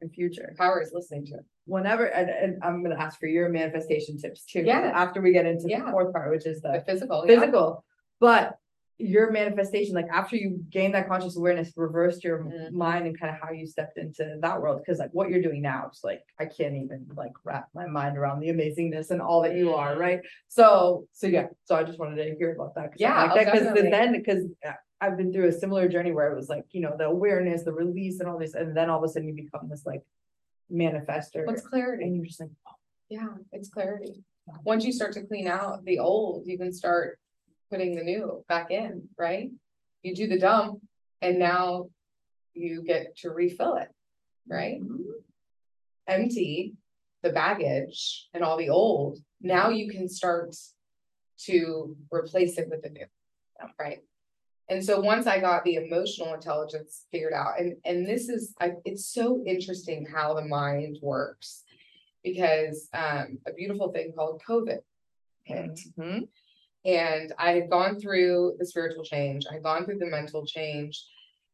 A: and future.
B: Power is listening to it.
A: Whenever and, and I'm gonna ask for your manifestation tips too.
B: Yeah.
A: After we get into the fourth part, which is
B: The
A: the
B: physical. yeah.
A: physical, but your manifestation, like after you gain that conscious awareness, reversed your
B: Mhm.
A: mind and kind of how you stepped into that world. Cause like what you're doing now, it's like, I can't even like wrap my mind around the amazingness and all that you are, right? So, so yeah, so I just wanted to hear about that. 'cause
B: Yeah,
A: like
B: oh,
A: that, Cause then, cause uh, I've been through a similar journey where it was like, you know, the awareness, the release and all this, and then all of a sudden you become this like manifester.
B: What's clarity?
A: And you're just like, oh.
B: Yeah, it's clarity. Once you start to clean out the old, you can start putting the new back in, right? You do the dump and now you get to refill it, right? Empty the baggage and all the old. Now you can start to replace it with the new, right? And so once I got the emotional intelligence figured out, and and this is, I, it's so interesting how the mind works because um, a beautiful thing called COVID hit.
A: Mhm.
B: And I had gone through the spiritual change, I had gone through the mental change,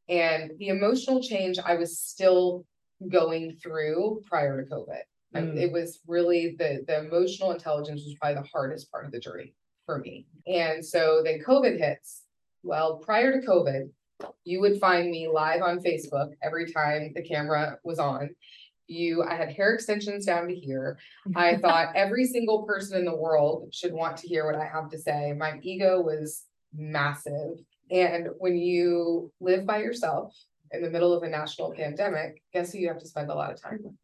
B: and the emotional change I was still going through prior to COVID. And
A: Mm.
B: It was really the the emotional intelligence was probably the hardest part of the journey for me. And so then COVID hits. Well, prior to COVID, you would find me live on Facebook every time the camera was on. You, I had hair extensions down to here. I thought every single person in the world should want to hear what I have to say. My ego was massive. And when you live by yourself in the middle of a national pandemic, guess who you have to spend a lot of time with?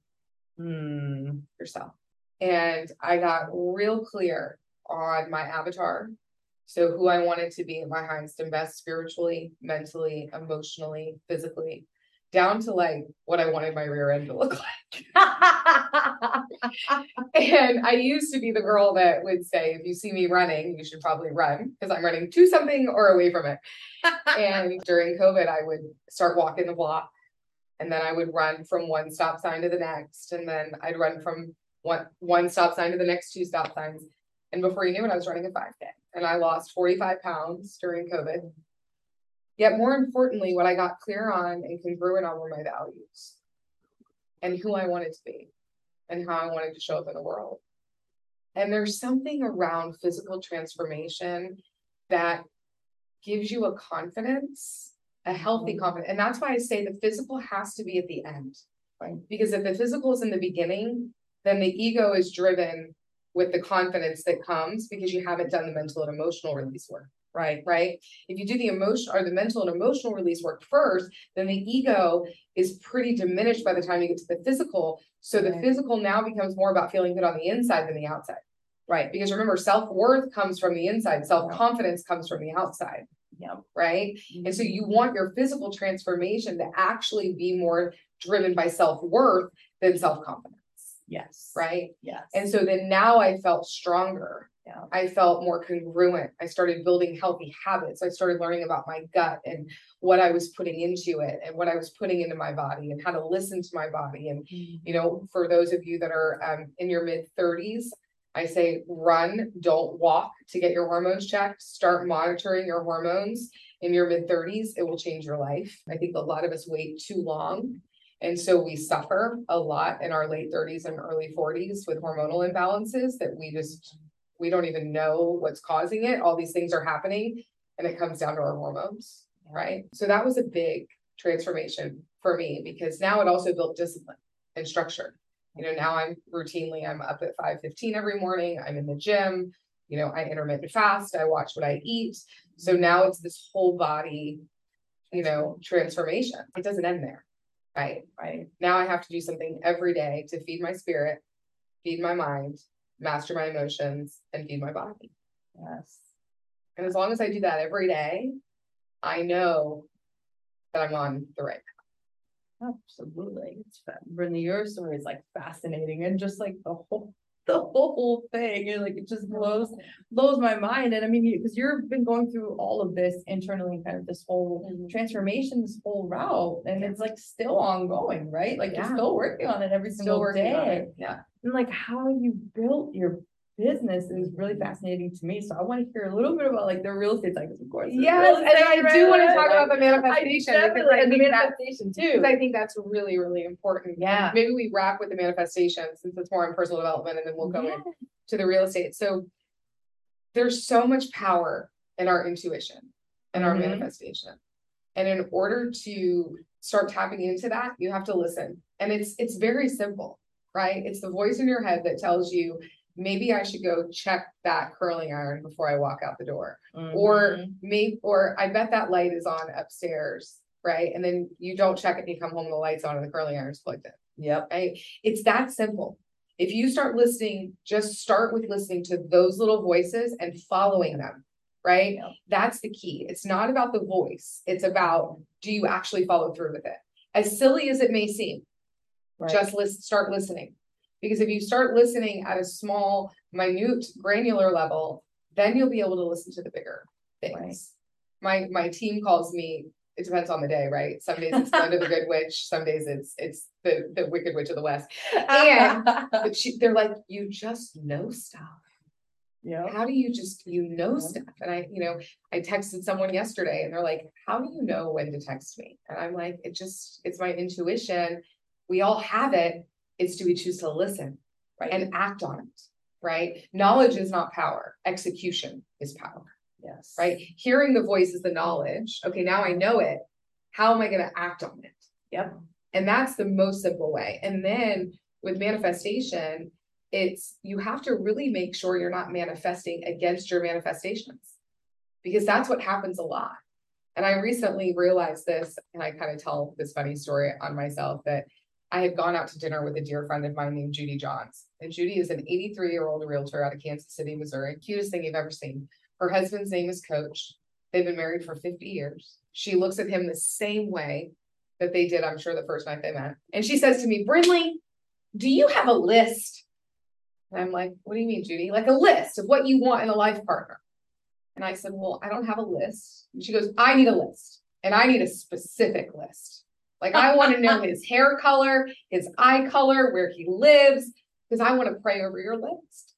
A: Hmm.
B: yourself. And I got real clear on my avatar. So who I wanted to be at my highest and best spiritually, mentally, emotionally, physically, down to like what I wanted my rear end to look like. And I used to be the girl that would say, if you see me running, you should probably run because I'm running to something or away from it. And during COVID, I would start walking the block. And then I would run from one stop sign to the next. And then I'd run from one, one stop sign to the next two stop signs. And before you knew it, I was running a 5K and I lost 45 pounds during COVID. Yet more importantly, what I got clear on and congruent on were my values and who I wanted to be and how I wanted to show up in the world. And there's something around physical transformation that gives you a confidence, a healthy mm-hmm. confidence. And that's why I say the physical has to be at the end. Right? Because if the physical is in the beginning, then the ego is driven with the confidence that comes because you haven't done the mental and emotional release work. Right, right. If you do the emotion or the mental and emotional release work first, then the ego is pretty diminished by the time you get to the physical. So the
A: Right.
B: physical now becomes more about feeling good on the inside than the outside. Right, because remember, self-worth comes from the inside, self-confidence comes from the outside.
A: Yep.
B: Right, mm-hmm. and so you want your physical transformation to actually be more driven by self-worth than self-confidence,
A: Yes.
B: right?
A: Yes.
B: And so then now I felt stronger.
A: Yeah.
B: I felt more congruent. I started building healthy habits. I started learning about my gut and what I was putting into it and what I was putting into my body and how to listen to my body. And, you know, for those of you that are um, in your mid thirties, I say run, don't walk to get your hormones checked. Start monitoring your hormones in your mid thirties. It will change your life. I think a lot of us wait too long. And so we suffer a lot in our late thirties and early forties with hormonal imbalances that we just, we don't even know what's causing it. All these things are happening and it comes down to our hormones, right? So that was a big transformation for me because now it also built discipline and structure. You know, now I'm routinely, I'm up at five fifteen every morning. I'm in the gym. You know, I intermittent fast. I watch what I eat. So now it's this whole body, you know, transformation. It doesn't end there. Right.
A: Right.
B: Now I have to do something every day to feed my spirit, feed my mind, master my emotions, and feed my body.
A: Yes.
B: And as long as I do that every day, I know that I'm on the right. Path.
A: Absolutely. It's fa- Brinley, your story is like fascinating and just like the whole, the whole thing, and like it just blows, blows my mind. And I mean, because you've been going through all of this internally, kind of this whole
B: Mhm.
A: transformation, this whole route, and it's like still ongoing, right? Like you're still working on it every
B: Still
A: single day.
B: Yeah.
A: And like how you built your business is really fascinating to me. So I want to hear a little bit about like the real estate side, of course.
B: Yes, and I
A: right?
B: do want to talk about the
A: I
B: manifestation because
A: definitely-
B: I
A: and the
B: think that,
A: manifestation
B: because
A: too.
B: I think that's really, really important.
A: Yeah.
B: Maybe we wrap with the manifestation since it's more on personal development and then we'll go
A: Yeah.
B: into the real estate. So there's so much power in our intuition and our
A: Mhm.
B: manifestation. And in order to start tapping into that, you have to listen. And it's it's very simple, right? It's the voice in your head that tells you maybe I should go check that curling iron before I walk out the door. Or
A: Mhm.
B: maybe, or I bet that light is on upstairs, right? And then you don't check it, and you come home, the light's on and the curling iron's plugged in,
A: Yep.
B: right? It's that simple. If you start listening, just start with listening to those little voices and following them, right? That's the key. It's not about the voice. It's about, do you actually follow through with it? As silly as it may seem,
A: Right.
B: just listen, start listening. Because if you start listening at a small, minute, granular level, then you'll be able to listen to the bigger things. My, my team calls me, it depends on the day, right? Some days it's Glenda the Good Witch, some days it's, it's the, the Wicked Witch of the West. And- But she, they're like, you just know stuff.
A: Yeah.
B: How do you just, you know
A: Yeah.
B: stuff? And I, you know, I texted someone yesterday and they're like, how do you know when to text me? And I'm like, it just, it's my intuition. We all have it. It's do we choose to listen
A: Right.
B: and act on it, right? Knowledge is not power. Execution is power,
A: Yes.
B: right? Hearing the voice is the knowledge. Okay, now I know it. How am I gonna act on it?
A: Yep.
B: And that's the most simple way. And then with manifestation, it's you have to really make sure you're not manifesting against your manifestations because that's what happens a lot. And I recently realized this, and I kind of tell this funny story on myself that I had gone out to dinner with a dear friend of mine named Judy Johns. And Judy is an 83 year old realtor out of Kansas City, Missouri. Cutest thing you've ever seen. Her husband's name is Coach. They've been married for 50 years. She looks at him the same way that they did, I'm sure, the first night they met. And she says to me, Brinley, do you have a list? And I'm like, what do you mean, Judy? Like a list of what you want in a life partner. And I said, well, I don't have a list. And she goes, I need a list and I need a specific list. Like I want to know his hair color, his eye color, where he lives, because I want to pray over your list.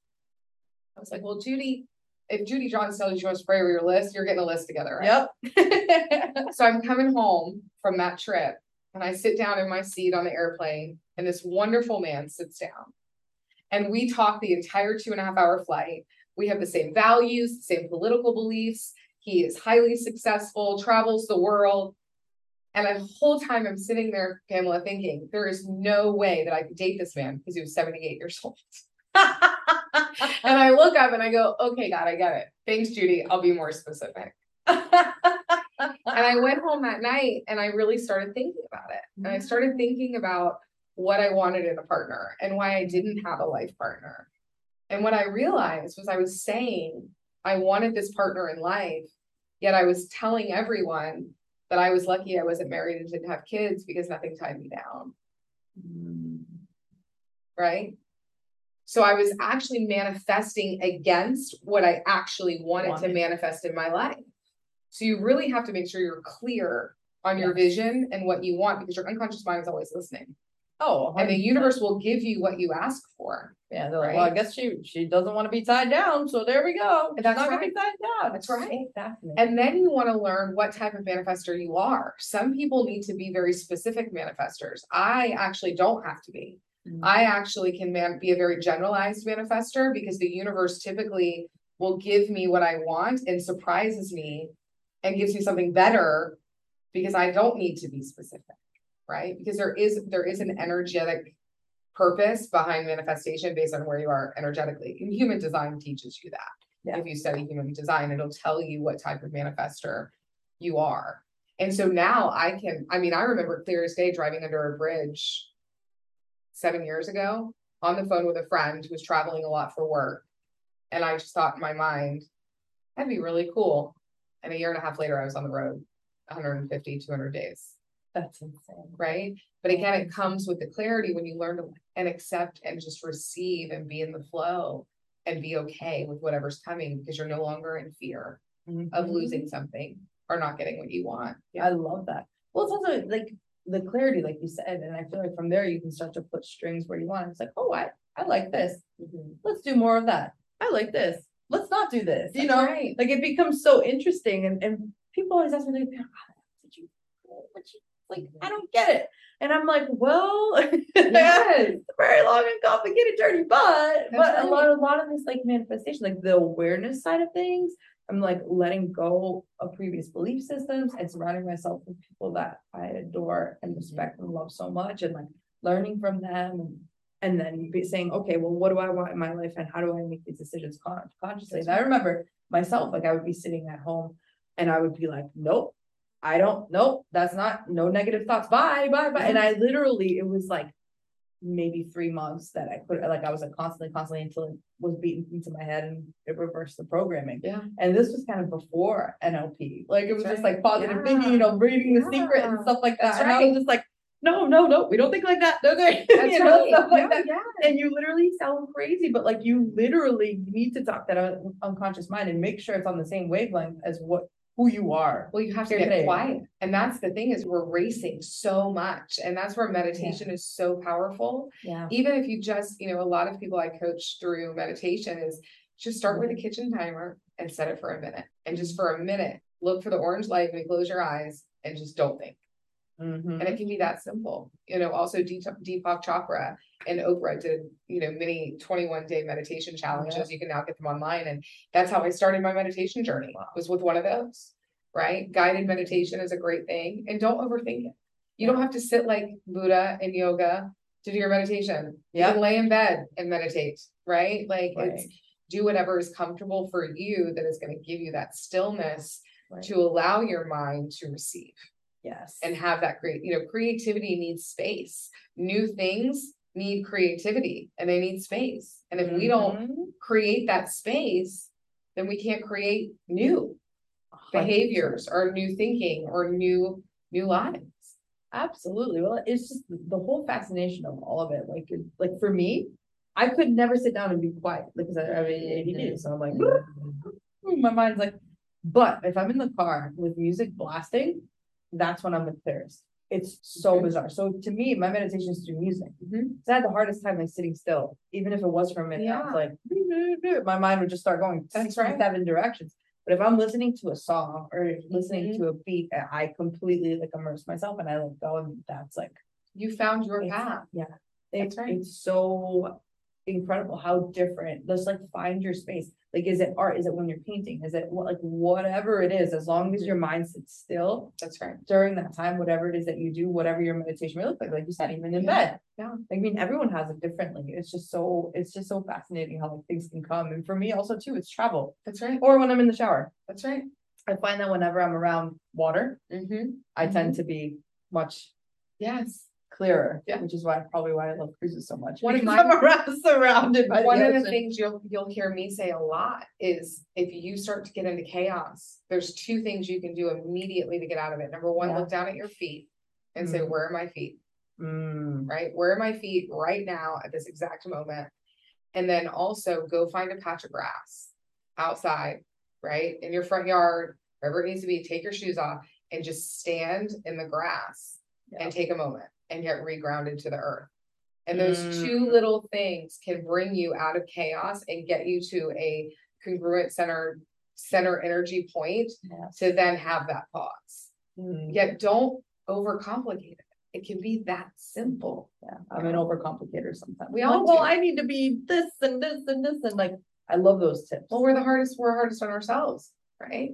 B: I was like, well, Judy, if Judy Johns tells you she wants to pray over your list, you're getting a list together, right?
A: Yep.
B: So I'm coming home from that trip and I sit down in my seat on the airplane and this wonderful man sits down. And we talk the entire two and a half hour flight. We have the same values, the same political beliefs. He is highly successful, travels the world. And the whole time I'm sitting there, Pamela, thinking there is no way that I could date this man because he was 78 years old. and I look up and I go, okay, God, I get it. Thanks, Judy. I'll be more specific. And I went home that night and I really started thinking about it. And I mm-hmm. started thinking about what I wanted in a partner and why I didn't have a life partner. And what I realized was I was saying I wanted this partner in life, yet I was telling everyone that I was lucky I wasn't married and didn't have kids because nothing tied me down. Right. So I was actually manifesting against what I actually wanted to manifest in my life. So you really have to make sure you're clear on your vision and what you want because your unconscious mind is always listening.
A: Oh,
B: And the universe will give you what you ask for.
A: Yeah, they're like, well, I
B: right?
A: guess she she doesn't want to be tied down, so there we go. She's
B: That's
A: not gonna be
B: right.
A: tied down.
B: That's right.
A: Fascinating.
B: And then you want to learn what type of manifester you are. Some people need to be very specific manifestors. I actually don't have to be.
A: Mhm.
B: I actually can man- be a very generalized manifester because the universe typically will give me what I want and surprises me and gives me something better because I don't need to be specific, right? Because there is there is an energetic purpose behind manifestation based on where you are energetically. And human design teaches you that.
A: Yeah.
B: If you study human design, it'll tell you what type of manifester you are. And so now I can, I mean, I remember clear as day driving under a bridge seven years ago on the phone with a friend who was traveling a lot for work. And I just thought in my mind, that'd be really cool. And a year and a half later, I was on the road 150, 200 days,
A: That's insane.
B: right? But again, it comes with the clarity when you learn to and accept and just receive and be in the flow and be okay with whatever's coming because you're no longer in fear of
A: Mhm.
B: losing something or not getting what you want. Yeah.
A: I love that. Well, it's also like the clarity, like you said, and I feel like from there you can start to put strings where you want. It's like, oh, I I like this. Let's do more of that. I like this. Let's not do this. You
B: That's
A: know,
B: right.
A: like it becomes so interesting, and and people always ask me like, "How did you, what you like? I mm-hmm. don't get it." And I'm like, well,
B: Yes.
A: very long and complicated journey, but but
B: That's
A: a lot a lot of this like manifestation, like the awareness side of things, I'm like letting go of previous belief systems and surrounding myself with people that I adore and mm-hmm. respect and love so much and like learning from them and and then be saying, okay, well, what do I want in my life and how do I make these decisions con- consciously?
B: That's
A: And I remember myself, like I would be sitting at home and I would be like, nope, I don't, nope, that's not, no negative thoughts. Bye, bye, bye. And I literally, it was like maybe three months that I could, like, I was like constantly, constantly until it was beaten into my head and it reversed the programming.
B: Yeah.
A: And this was kind of before NLP. Like, it was
B: That's
A: just
B: right.
A: like positive
B: Yeah.
A: thinking, you know, reading the secret and stuff like
B: That's
A: that. And I was just like, no, no, no, we don't think like that. No.
B: That's
A: you know,
B: right.
A: stuff like
B: No,
A: that.
B: yeah.
A: And you literally sound crazy, but like you literally need to talk that unconscious mind and make sure it's on the same wavelength as what who you are.
B: Well, you have to get quiet. And that's the thing is we're racing so much. And that's where meditation is so powerful.
A: Yeah.
B: Even if you just, you know, a lot of people I coach through meditation is just start with a kitchen timer and set it for a minute. And just for a minute, look for the orange light when you close your eyes and just don't think.
A: Mhm.
B: And it can be that simple. You know, also Deepak Chopra and Oprah did, you know, many 21 day meditation challenges. You can now get them online. And that's how I started my meditation journey was with one of those, right? Guided meditation is a great thing and don't overthink it. You don't have to sit like Buddha in yoga to do your meditation. You
A: Yeah.
B: can lay in bed and meditate, right? Like
A: Right.
B: it's do whatever is comfortable for you that is going to give you that stillness
A: Right.
B: to allow your mind to receive
A: Yes.
B: and have that great, you know, creativity needs space. New things need creativity and they need space. And if we don't
A: Mhm.
B: create that space, then we can't create new behaviors or new thinking or new, new lives.
A: Absolutely. Well, it's just the whole fascination of all of it. Like, like for me, I could never sit down and be quiet because I have ADD. So I'm like, my mind's like, but if I'm in the car with music blasting, that's when I'm the clearest. It's so
B: Okay.
A: bizarre. So to me, my meditation is through music.
B: Mhm.
A: So I had the hardest time like sitting still, even if it was for a minute. I was
B: Yeah.
A: like, my mind would just start going
B: That's right.
A: seven directions. But if I'm listening to a song or listening
B: Mhm.
A: to a beat, I I completely like immerse myself and I let go, and that's like
B: You found your
A: it's-
B: path.
A: Yeah,
B: That's
A: it's
B: right.
A: it's so incredible how different. Just like find your space. Like, is it art? Is it when you're painting? Is it what like whatever it is? As long as your mind sits still
B: That's right.
A: during that time, whatever it is that you do, whatever your meditation may look like, like you said, even in bed.
B: yeah.
A: I mean, everyone has it differently. It's just so it's just so fascinating how like things can come. And for me also too, it's travel
B: That's right.
A: or when I'm in the shower.
B: That's right.
A: I find that whenever I'm around water,
B: Mm-hmm.
A: I tend to be much
B: Yes.
A: Clearer.
B: Yeah.
A: Which is why probably why I love cruises so much.
B: One of
A: because
B: my-
A: I'm around surrounded by
B: One
A: the
B: of the
A: ocean.
B: things you'll, you'll hear me say a lot is if you start to get into chaos, there's two things you can do immediately to get out of it. Number one,
A: Yeah.
B: look down at your feet and say,
A: Mm.
B: where are my feet?
A: Mm,
B: right? Where are my feet right now at this exact moment? And then also go find a patch of grass outside, right? In your front yard, wherever it needs to be, take your shoes off and just stand in the grass
A: Yeah.
B: and take a moment and get regrounded to the earth. And those
A: Mm.
B: two little things can bring you out of chaos and get you to a congruent center center energy point
A: yes.
B: to then have that pause.
A: Mm,
B: Yet don't overcomplicate it. It can be that simple.
A: yeah, I'm an overcomplicator sometimes.
B: We all
A: well. I need to be this and this and this and like I love those tips.
B: Well, we're the hardest, we're hardest on ourselves, right?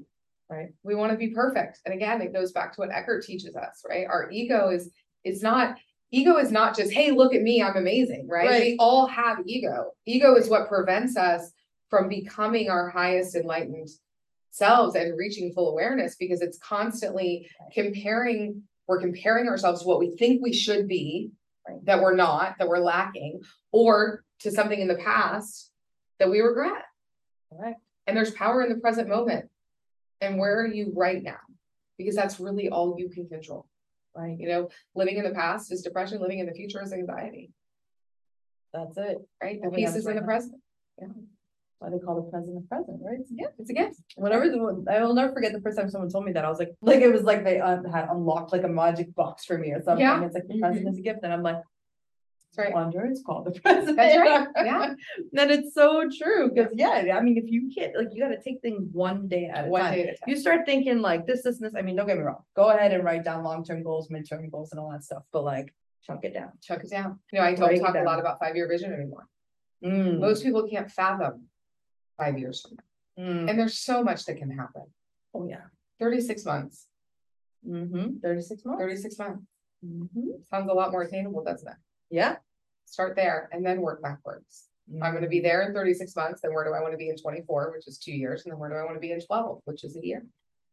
A: Right.
B: We want to be perfect. And again, it goes back to what Eckhart teaches us, right? Our ego is, it's not, ego is not just, hey, look at me, I'm amazing, right?
A: Right.
B: We all have ego. Ego is what prevents us from becoming our highest enlightened selves and reaching full awareness because it's constantly comparing, we're comparing ourselves to what we think we should be,
A: Right.
B: that we're not, that we're lacking, or to something in the past that we regret.
A: Correct.
B: And there's power in the present moment. And where are you right now? Because that's really all you can control.
A: Right.
B: You know, living in the past is depression, living in the future is anxiety,
A: That's it.
B: right? The peace
A: is
B: in the present.
A: Why they call the present the present, right?
B: Yeah, it's a gift.
A: Whenever the, one I will never forget the first time someone told me that, I was like, like it was like they uh, had unlocked like a magic box for me or something.
B: Yeah.
A: It's like the present is a gift, and I'm like,
B: That's right.
A: wonder it's called the president.
B: That's right. Yeah.
A: Then it's so true because yeah, I mean, if you can't like, you got to take things one day at a
B: One
A: time.
B: day at a time.
A: You start thinking like this, this, and this. I mean, don't get me wrong. Go ahead and write down long term goals, midterm goals, and all that stuff. But like, chunk it down.
B: Chuck it down. You know, I don't
A: Break it
B: talk a lot about five year vision anymore.
A: Mm,
B: Most people can't fathom five years from now.
A: mm.
B: And there's so much that can happen.
A: Oh yeah.
B: 36 months,
A: Mm-hmm. Thirty-six months.
B: 36 months
A: Mm-hmm.
B: sounds a lot more attainable, doesn't it?
A: Yeah.
B: Start there and then work backwards. I'm
A: Mm-hmm.
B: gonna be there in thirty-six months, then where do I wanna be in twenty-four, which is two years, and then where do I wanna be in twelve, which is a year?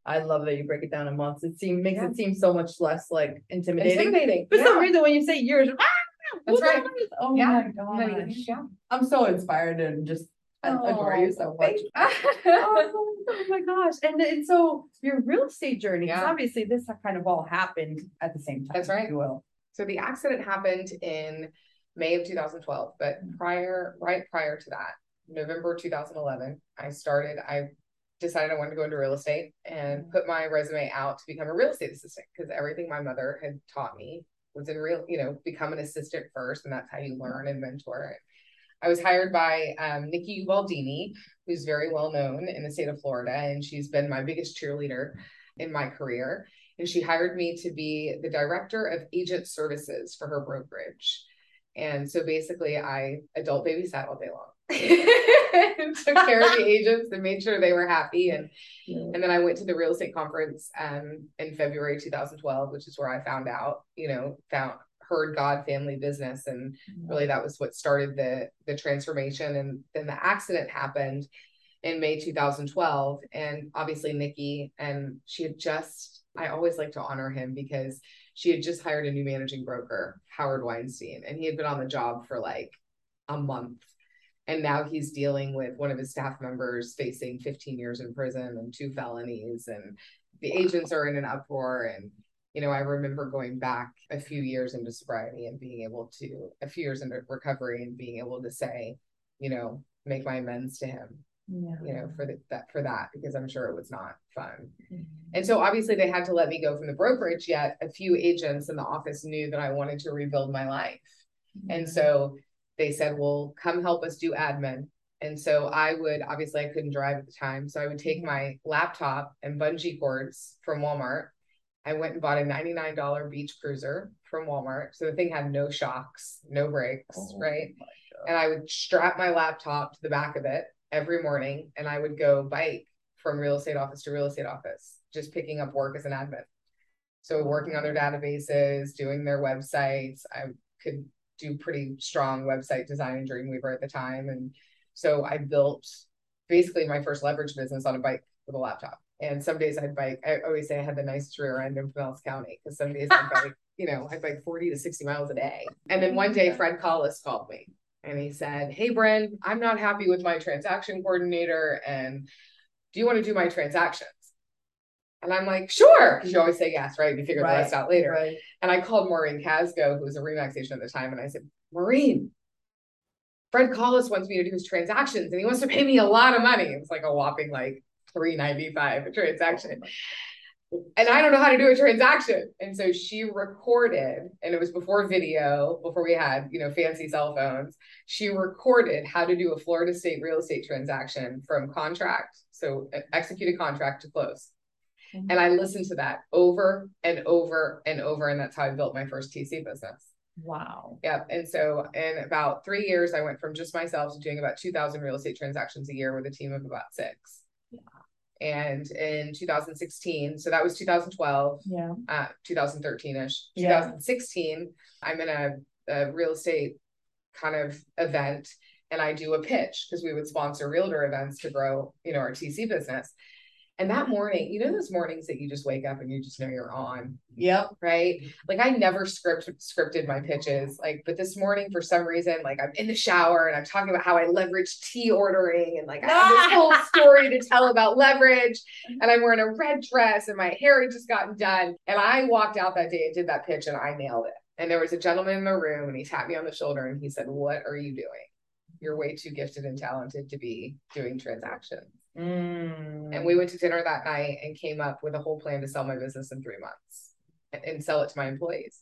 A: I love that you break it down in months. It seems makes
B: Yeah.
A: it seem so much less like intimidating.
B: Intimidating.
A: For some reason, when you say years, ah,
B: That's right.
A: Oh
B: Yeah.
A: my gosh.
B: yeah.
A: I'm so inspired and just I adore you so much. Oh, oh my gosh. And, and so your real estate journey,
B: Yeah.
A: obviously this kind of all happened at the same time.
B: That's right.
A: You will.
B: So the accident happened in May of two thousand twelve, but
A: Mm.
B: prior, right prior to that, November two thousand eleven, I started, I decided I wanted to go into real estate and put my resume out to become a real estate assistant, because everything my mother had taught me was in real, you know, become an assistant first, and that's how you learn and mentor. I was hired by um, Nikki Ubaldini, who's very well known in the state of Florida, and she's been my biggest cheerleader in my career. And she hired me to be the director of agent services for her brokerage. And so basically, I adult babysat all day long. took care of the agents and made sure they were happy and
A: Yeah.
B: and then I went to the real estate conference um in February 2012 which is where I found out you know found heard God family business and really that was what started the the transformation and then the accident happened in May 2012 and obviously Nikki and she had just I always like to honor him because she had just hired a new managing broker Howard Weinstein and he had been on the job for like a month. And now he's dealing with one of his staff members facing 15 years in prison and two felonies and the agents are in an uproar. And you know, I remember going back a few years into sobriety and being able to, a few years into recovery and being able to say, you know, make my amends to him,
A: Yeah.
B: you know, for the, that, for that, because I'm sure it was not fun.
A: Mhm.
B: And so obviously they had to let me go from the brokerage, yet a few agents in the office knew that I wanted to rebuild my life. And so they said, well, come help us do admin. And so I would, obviously I couldn't drive at the time. So I would take my laptop and bungee cords from Walmart. I went and bought a $99 beach cruiser from Walmart. So the thing had no shocks, no brakes,
C: Oh
B: right? And I would strap my laptop to the back of it every morning and I would go bike from real estate office to real estate office, just picking up work as an admin. So working on their databases, doing their websites. I could do pretty strong website design in Dreamweaver at the time. And so I built basically my first leverage business on a bike with a laptop. And some days I'd bike, I always say I had the nicest rear end in Pinellas County because some days I'd bike, you know, I'd bike 40 to 60 miles a day. And then one day Fred Collis called me and he said, Hey, Bren, I'm not happy with my transaction coordinator. And do you want to do my transactions? And I'm like, sure. Because you always say yes, right? And you figure the rest out later.
A: Right.
B: And I called Maureen Casgo, who was a Remax agent at the time, and I said, Maureen, Fred Collis wants me to do his transactions and he wants to pay me a lot of money. It was like a whopping like 395 a transaction. Oh And I don't know how to do a transaction. And so she recorded, and it was before video, before we had, you know, fancy cell phones. She recorded how to do a Florida state real estate transaction from contract, so execute a contract to close.
A: Mhm.
B: And I listened to that over and over and over. And that's how I built my first TC business.
A: Wow.
B: Yep. And so in about three years, I went from just myself to doing about 2,000 real estate transactions a year with a team of about six. And in 2016, so that was 2012,
A: Yeah.
B: uh, 2013 ish,
A: Yeah.
B: 2016, I'm in a, a real estate kind of event and I do a pitch because we would sponsor realtor events to grow, you know, our TC business. And that morning, you know, those mornings that you just wake up and you just know you're on,
A: Yep.
B: right? Like I never script scripted my pitches, like, but this morning for some reason, like I'm in the shower and I'm talking about how I leverage tea ordering and like I have this whole story to tell about leverage. And I'm wearing a red dress and my hair had just gotten done. And I walked out that day and did that pitch and I nailed it. And there was a gentleman in the room and he tapped me on the shoulder and he said, What are you doing? You're way too gifted and talented to be doing transactions.
A: Mm.
B: And we went to dinner that night and came up with a whole plan to sell my business in three months and, sell it to my employees.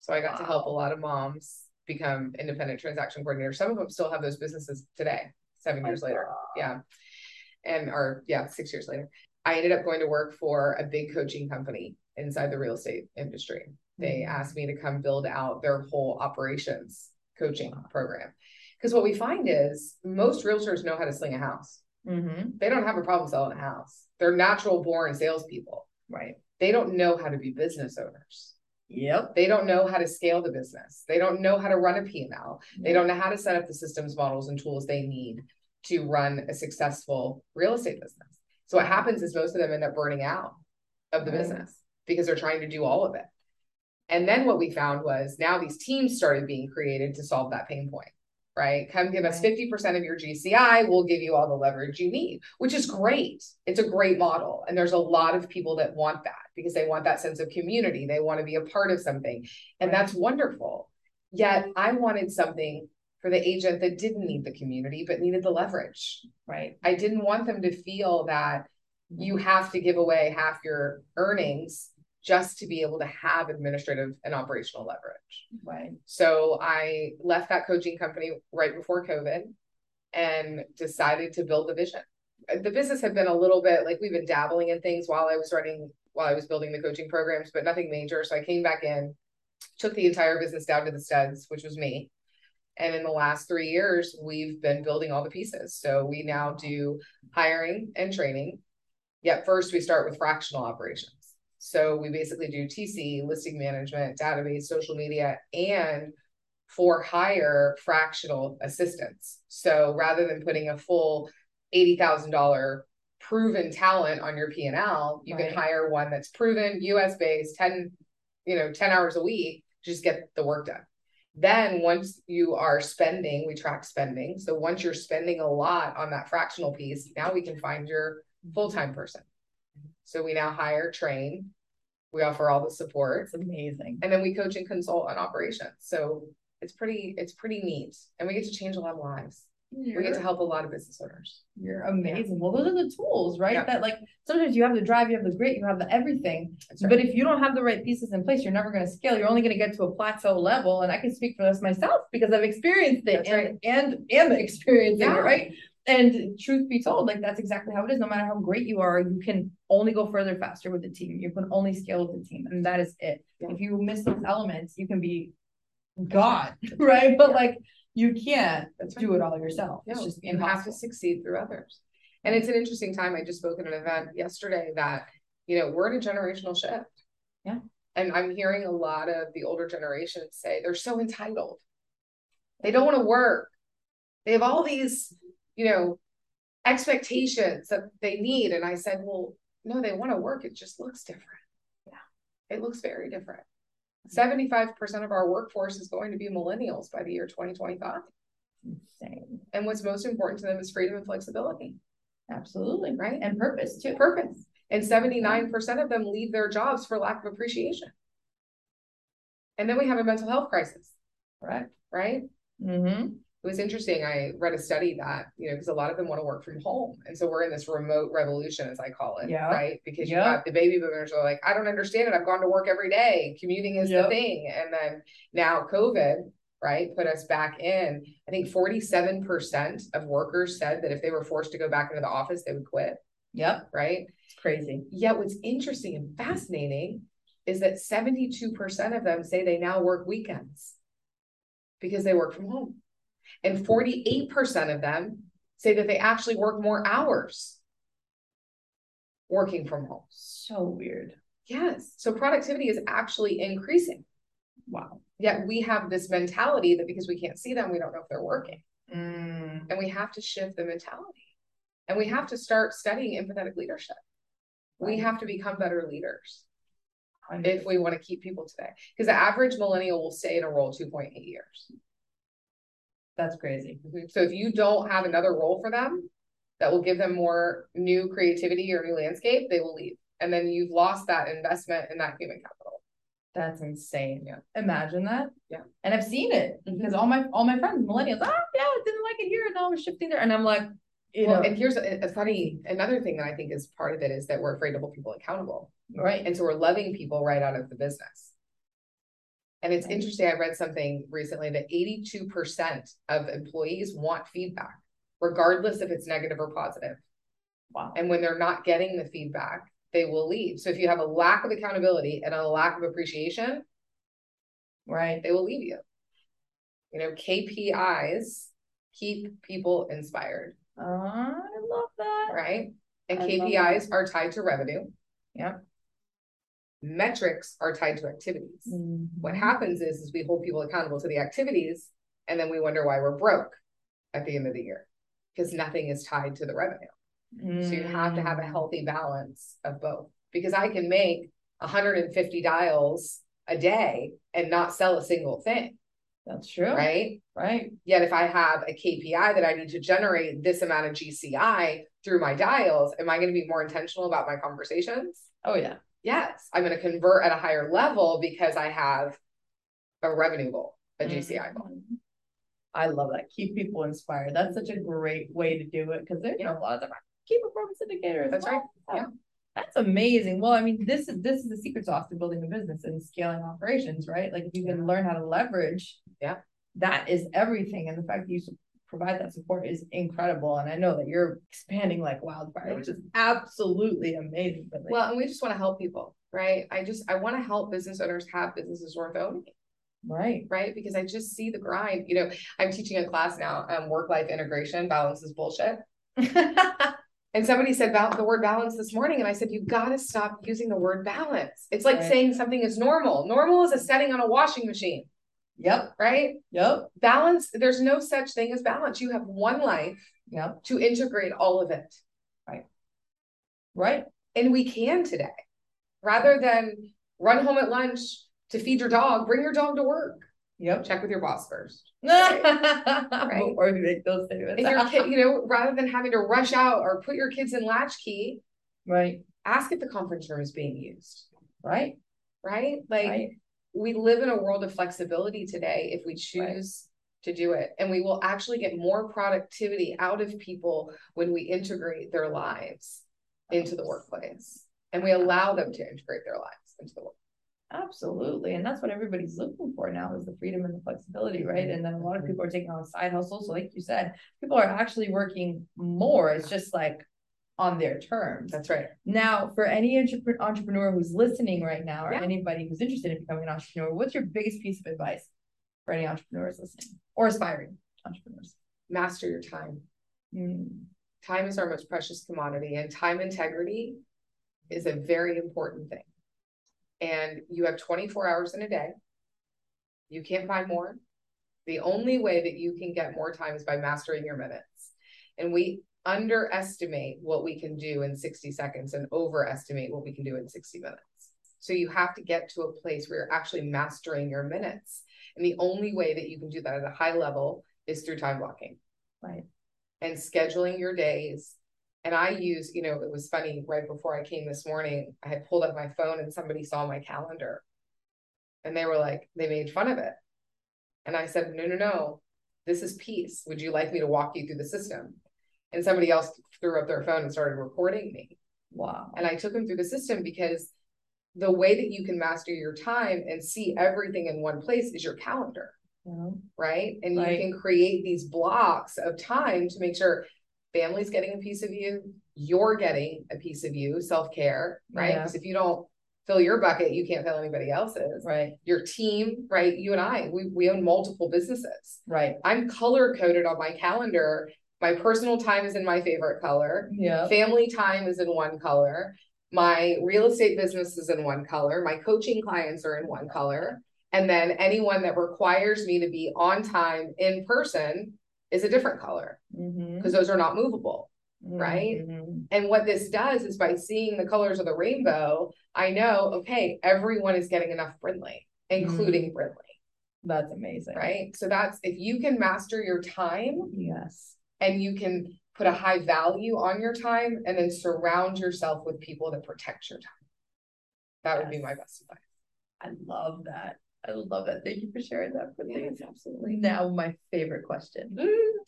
B: So I got to help a lot of moms become independent transaction coordinators. Some of them still have those businesses today, seven years later. Yeah. And or yeah, six years later. I ended up going to work for a big coaching company inside the real estate industry. They
A: Mhm.
B: asked me to come build out their whole operations coaching program. Because what we find is most realtors know how to sling a house
A: Mm-hmm.
B: they don't have a problem selling a house. They're natural born salespeople.
A: Right.
B: They don't know how to be business owners.
A: Yep.
B: They don't know how to scale the business. They don't know how to run a P&L. They don't know how to set up the systems, models, and tools they need to run a successful real estate business. So what happens is most of them end up burning out of the
A: Right.
B: business because they're trying to do all of it. And then what we found was now these teams started being created to solve that pain point. Right. Come give us 50% of your GCI. We'll give you all the leverage you need, which is great. It's a great model. And there's a lot of people that want that because they want that sense of community. They want to be a part of something. And
A: Right.
B: that's wonderful. Yet I wanted something for the agent that didn't need the community, but needed the leverage.
A: Right.
B: I didn't want them to feel that you mm-hmm. have to give away half your earnings just to be able to have administrative and operational leverage. Mm-hmm.
A: Right.
B: So I left that coaching company right before COVID and decided to build the vision. The business had been a little bit like we've been dabbling in things while I was running, while I was building the coaching programs, but nothing major. So I came back in, took the entire business down to the studs, which was me, And in the last three years, we've been building all the pieces. So we now do hiring and training. Yet first we start with fractional operations. So we basically do TC, listing management, database, social media, and for hire fractional assistance. So rather than putting a full eighty thousand dollar proven talent on your P and L, you can hire one that's proven, US based, ten, you know, ten hours a week, just get the work done. Then once you are spending, we track spending. So once you're spending a lot on that fractional piece, now we can find your full-time person. So we now hire, train, we offer all the support,
A: It's amazing.
B: and then we coach and consult on operations. So it's pretty, it's pretty neat. And we get to change a lot of lives. We get to help a lot of business owners.
A: you're amazing. Well, those are the tools, right?
B: Yeah.
A: That like, sometimes you have the drive, you have the grit, you have the everything.
B: Right.
A: But if you don't have the right pieces in place, you're never gonna scale. You're only gonna get to a plateau level. And I can speak for this myself because I've experienced it
B: That's right.
A: and, and am experiencing it, right? And truth be told, like that's exactly how it is. No matter how great you are, you can only go further faster with the team. You can only scale with the team, and that is it.
B: Yeah.
A: If you miss those elements, you can be God, right? But like you can't
B: That's
A: do it all yourself. It's
B: No,
A: just
B: you have to succeed through others. And it's an interesting time. I just spoke at an event yesterday that, you know, we're in a generational shift.
A: Yeah.
B: And I'm hearing a lot of the older generation say they're so entitled. They don't want to work. They have all these, you know, expectations that they need. And I said, well, no, they want to work. It just looks different. Yeah. It looks very different. Seventy-five percent of our workforce is going to be millennials by the year twenty twenty-five.
A: Insane.
B: And what's most important to them is freedom and flexibility,
A: Absolutely.
B: right?
A: And purpose too.
B: Purpose. And seventy-nine percent of them leave their jobs for lack of appreciation. And then we have a mental health crisis,
A: Correct.
B: right?
A: Mm-hmm.
B: It was interesting. I read a study that, you know, because a lot of them want to work from home. And so we're in this remote revolution, as I call it,
A: Yeah.
B: right? Because you got the baby boomers are like, I don't understand it. I've gone to work every day. Commuting is the thing. And then now COVID, right, put us back in. I think 47% of workers said that if they were forced to go back into the office, they would quit,
A: Yep.
B: right?
A: It's crazy.
B: Yet what's interesting and fascinating is that 72% of them say they now work weekends because they work from home. And 48% of them say that they actually work more hours working from home.
A: So weird.
B: Yes. So productivity is actually increasing.
A: Wow.
B: Yet we have this mentality that because we can't see them, we don't know if they're working.
A: Mm.
B: And we have to shift the mentality. And we have to start studying empathetic leadership. We have to become better leaders. if we want to keep people today. Because the average millennial will stay in a role two point eight years.
A: That's crazy.
B: So if you don't have another role for them that will give them more new creativity or new landscape, they will leave. And then you've lost that investment in that human capital.
A: That's insane.
B: Yeah.
A: Imagine that.
B: Yeah.
A: And I've seen it because all my all my friends, millennials, ah, yeah, I didn't like it here, and now we're shifting there. And I'm like, you
B: Well,
A: know,
B: and here's a, a funny another thing that I think is part of it is that we're afraid to hold people accountable.
A: right.
B: And so we're loving people right out of the business. And it's interesting, I read something recently that eighty-two percent of employees want feedback, regardless if it's negative or positive.
A: Wow.
B: And when they're not getting the feedback, they will leave. So if you have a lack of accountability and a lack of appreciation,
A: Right.
B: they will leave you. You know, KPIs keep people inspired,
A: Uh, I love that.
B: right? And
A: I
B: KPIs are tied to revenue.
A: Yep.
B: Metrics are tied to activities. What
A: Mhm.
B: happens is, is we hold people accountable to the activities and then we wonder why we're broke at the end of the year. Because nothing is tied to the revenue. So you have to have a
A: Mm.
B: healthy balance of both. Because I can make hundred and fifty dials a day and not sell a single thing,
A: That's true.
B: right?
A: Right.
B: Yet if I have a KPI that I need to generate this amount of GCI through my dials, am I going to be more intentional about my conversations?
A: Oh yeah.
B: Yes, I'm going to convert at a higher level because I have a revenue goal, a
A: Mm-hmm.
B: GCI goal.
A: I love that. Keep people inspired. That's such a great way to do it because there's
B: Yeah.
A: a lot of them are key performance indicators.
B: That's right. Yeah.
A: That's amazing. Well, I mean, this is this is the secret sauce to building a business and scaling operations, right? Like if you can learn how to leverage,
B: Yeah.
A: that is everything. And the fact that you provide that support is incredible. And I know that you're expanding like wildfire, which is absolutely amazing. Like,
B: Well, and we just want to help people, right? I just, I want to help business owners have businesses worth owning.
A: Right.
B: right? Because I just see the grind. You know, I'm teaching a class now, um, work life integration, balance is bullshit. And somebody said about the word balance this morning, and I said, you gotta stop using the word balance. It's like
A: Right.
B: saying something is normal. Normal is a setting on a washing machine,
A: Yep.
B: right?
A: Yep.
B: Balance, there's no such thing as balance. You have one life
A: Yep.
B: to integrate all of it.
A: Right. Right.
B: And we can today. Rather than run home at lunch to feed your dog, bring your dog to work.
A: Yep.
B: Check with your boss first.
A: right. Before we make those statements.
B: If your kid, you know, rather than having to rush out or put your kids in latchkey,
A: right.
B: ask if the conference room is being used,
A: Right.
B: right? Like
A: Right.
B: We live in a world of flexibility today if we choose to do it. And we will actually get more productivity out of people when we integrate their lives into the workplace and we allow them to integrate their lives into the work.
A: Absolutely. And that's what everybody's looking for now is the freedom and the flexibility, right? And then a lot of mm-hmm. people are taking on side hustles. So like you said, people are actually working more. It's just like on their terms.
B: That's right.
A: Now, for any entrepre- entrepreneur who's listening right now, or
B: Yeah.
A: anybody who's interested in becoming an entrepreneur, what's your biggest piece of advice for any entrepreneurs listening or aspiring entrepreneurs?
B: Master your time.
A: Mm,
B: Time is our most precious commodity and time integrity is a very important thing. And you have 24 hours in a day. You can't find more. The only way that you can get more time is by mastering your minutes. And we underestimate what we can do in 60 seconds and overestimate what we can do in 60 minutes. So you have to get to a place where you're actually mastering your minutes. And the only way that you can do that at a high level is through time blocking
A: right.
B: and scheduling your days. And I use, you know, it was funny right before I came this morning, I had pulled up my phone and somebody saw my calendar. And they were like, they made fun of it. And I said, no, no, no, this is peace. Would you like me to walk you through the system? And somebody else threw up their phone and started recording me.
A: Wow.
B: And I took them through the system because the way that you can master your time and see everything in one place is your calendar
A: Yeah.
B: right? And you can create these blocks of time to make sure family's getting a piece of you, you're getting a piece of you, self care, right?
A: Yeah.
B: Because if you don't fill your bucket, you can't fill anybody else's.
A: Right.
B: Your team, right? You and I, we, we own multiple businesses.
A: Right.
B: I'm color coded on my calendar. My personal time is in my favorite color.
A: Yeah.
B: Family time is in one color. My real estate business is in one color. My coaching clients are in one color. And then anyone that requires me to be on time in person is a different color because those are not movable. right?
A: Mhm.
B: And what this does is by seeing the colors of the rainbow, I know, okay, everyone is getting enough Brinley, including Brinley,
A: That's amazing.
B: right? So that's if you can master your time
A: Yes.
B: And you can put a high value on your time and then surround yourself with people that protect your time. That would be my best advice.
A: I love that. I love that. Thank you for sharing that with me.
B: Yes, absolutely.
A: Now, my favorite question. Mm-hmm.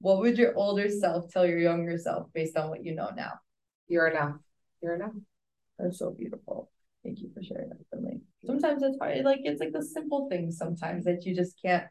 A: What would your older self tell your younger self based on what you know now?
B: You're enough. You're enough.
A: That's so beautiful. Thank you for sharing that with me. Sometimes it's hard, like it's like the simple things sometimes that you just can't,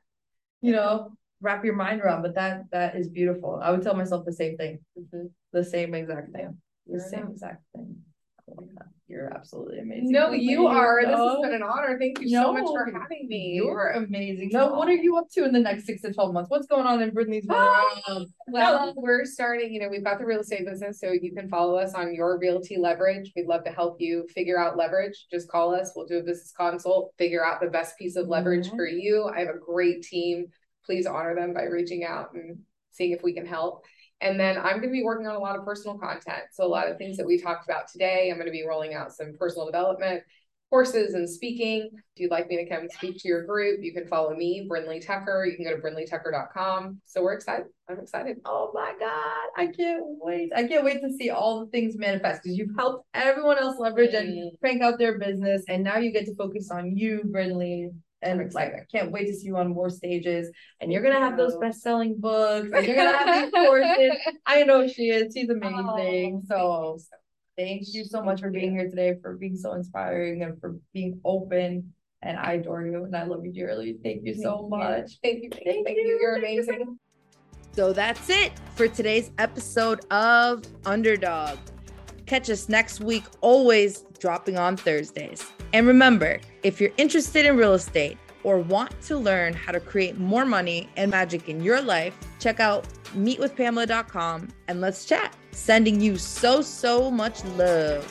A: you know, wrap your mind around. But that that is beautiful. I would tell myself the same thing,
B: Mhm.
A: the same exact thing, the
B: You're
A: same
B: enough.
A: exact thing. I love that. You're absolutely amazing.
B: No, you are. This has been an honor. Thank you so much for having me.
A: You're amazing. So, what are you up to in the next six to twelve months? What's going on in Brinley's world?
B: Well, we're starting, you know, we've got the real estate business, so you can follow us on your realty leverage. We'd love to help you figure out leverage. Just call us. We'll do a business consult, figure out the best piece of leverage for you. I have a great team. Please honor them by reaching out and seeing if we can help. And then I'm going to be working on a lot of personal content. So a lot of things that we talked about today, I'm going to be rolling out some personal development courses and speaking. If you'd like me to come speak to your group, you can follow me, Brinley Tucker. You can go to brinleytucker.com. So we're excited. I'm excited.
A: Oh my God, I can't wait. I can't wait to see all the things manifest because you've helped everyone else leverage and crank out their business. And now you get to focus on you, Brinley. And like,
B: excited.
A: I can't wait to see you on more stages. And you're going to have those best selling books. And you're going to have these courses. I know she is. She's
B: Oh,
A: amazing.
B: thank
A: So
B: you so
A: thank you so much for being here today, for being so inspiring and for being open. And I adore you and I love you dearly. Thank you so
B: Thank you.
A: much.
B: Thank you. Thank,
A: Thank
B: thank you.
A: you.
B: You're
A: Thank you so
B: amazing.
A: So that's it for today's episode of Underdog. Catch us next week, always dropping on Thursdays. And remember, if you're interested in real estate, or want to learn how to create more money and magic in your life, check out meetwithpamela.com and let's chat. Sending you so, so much love.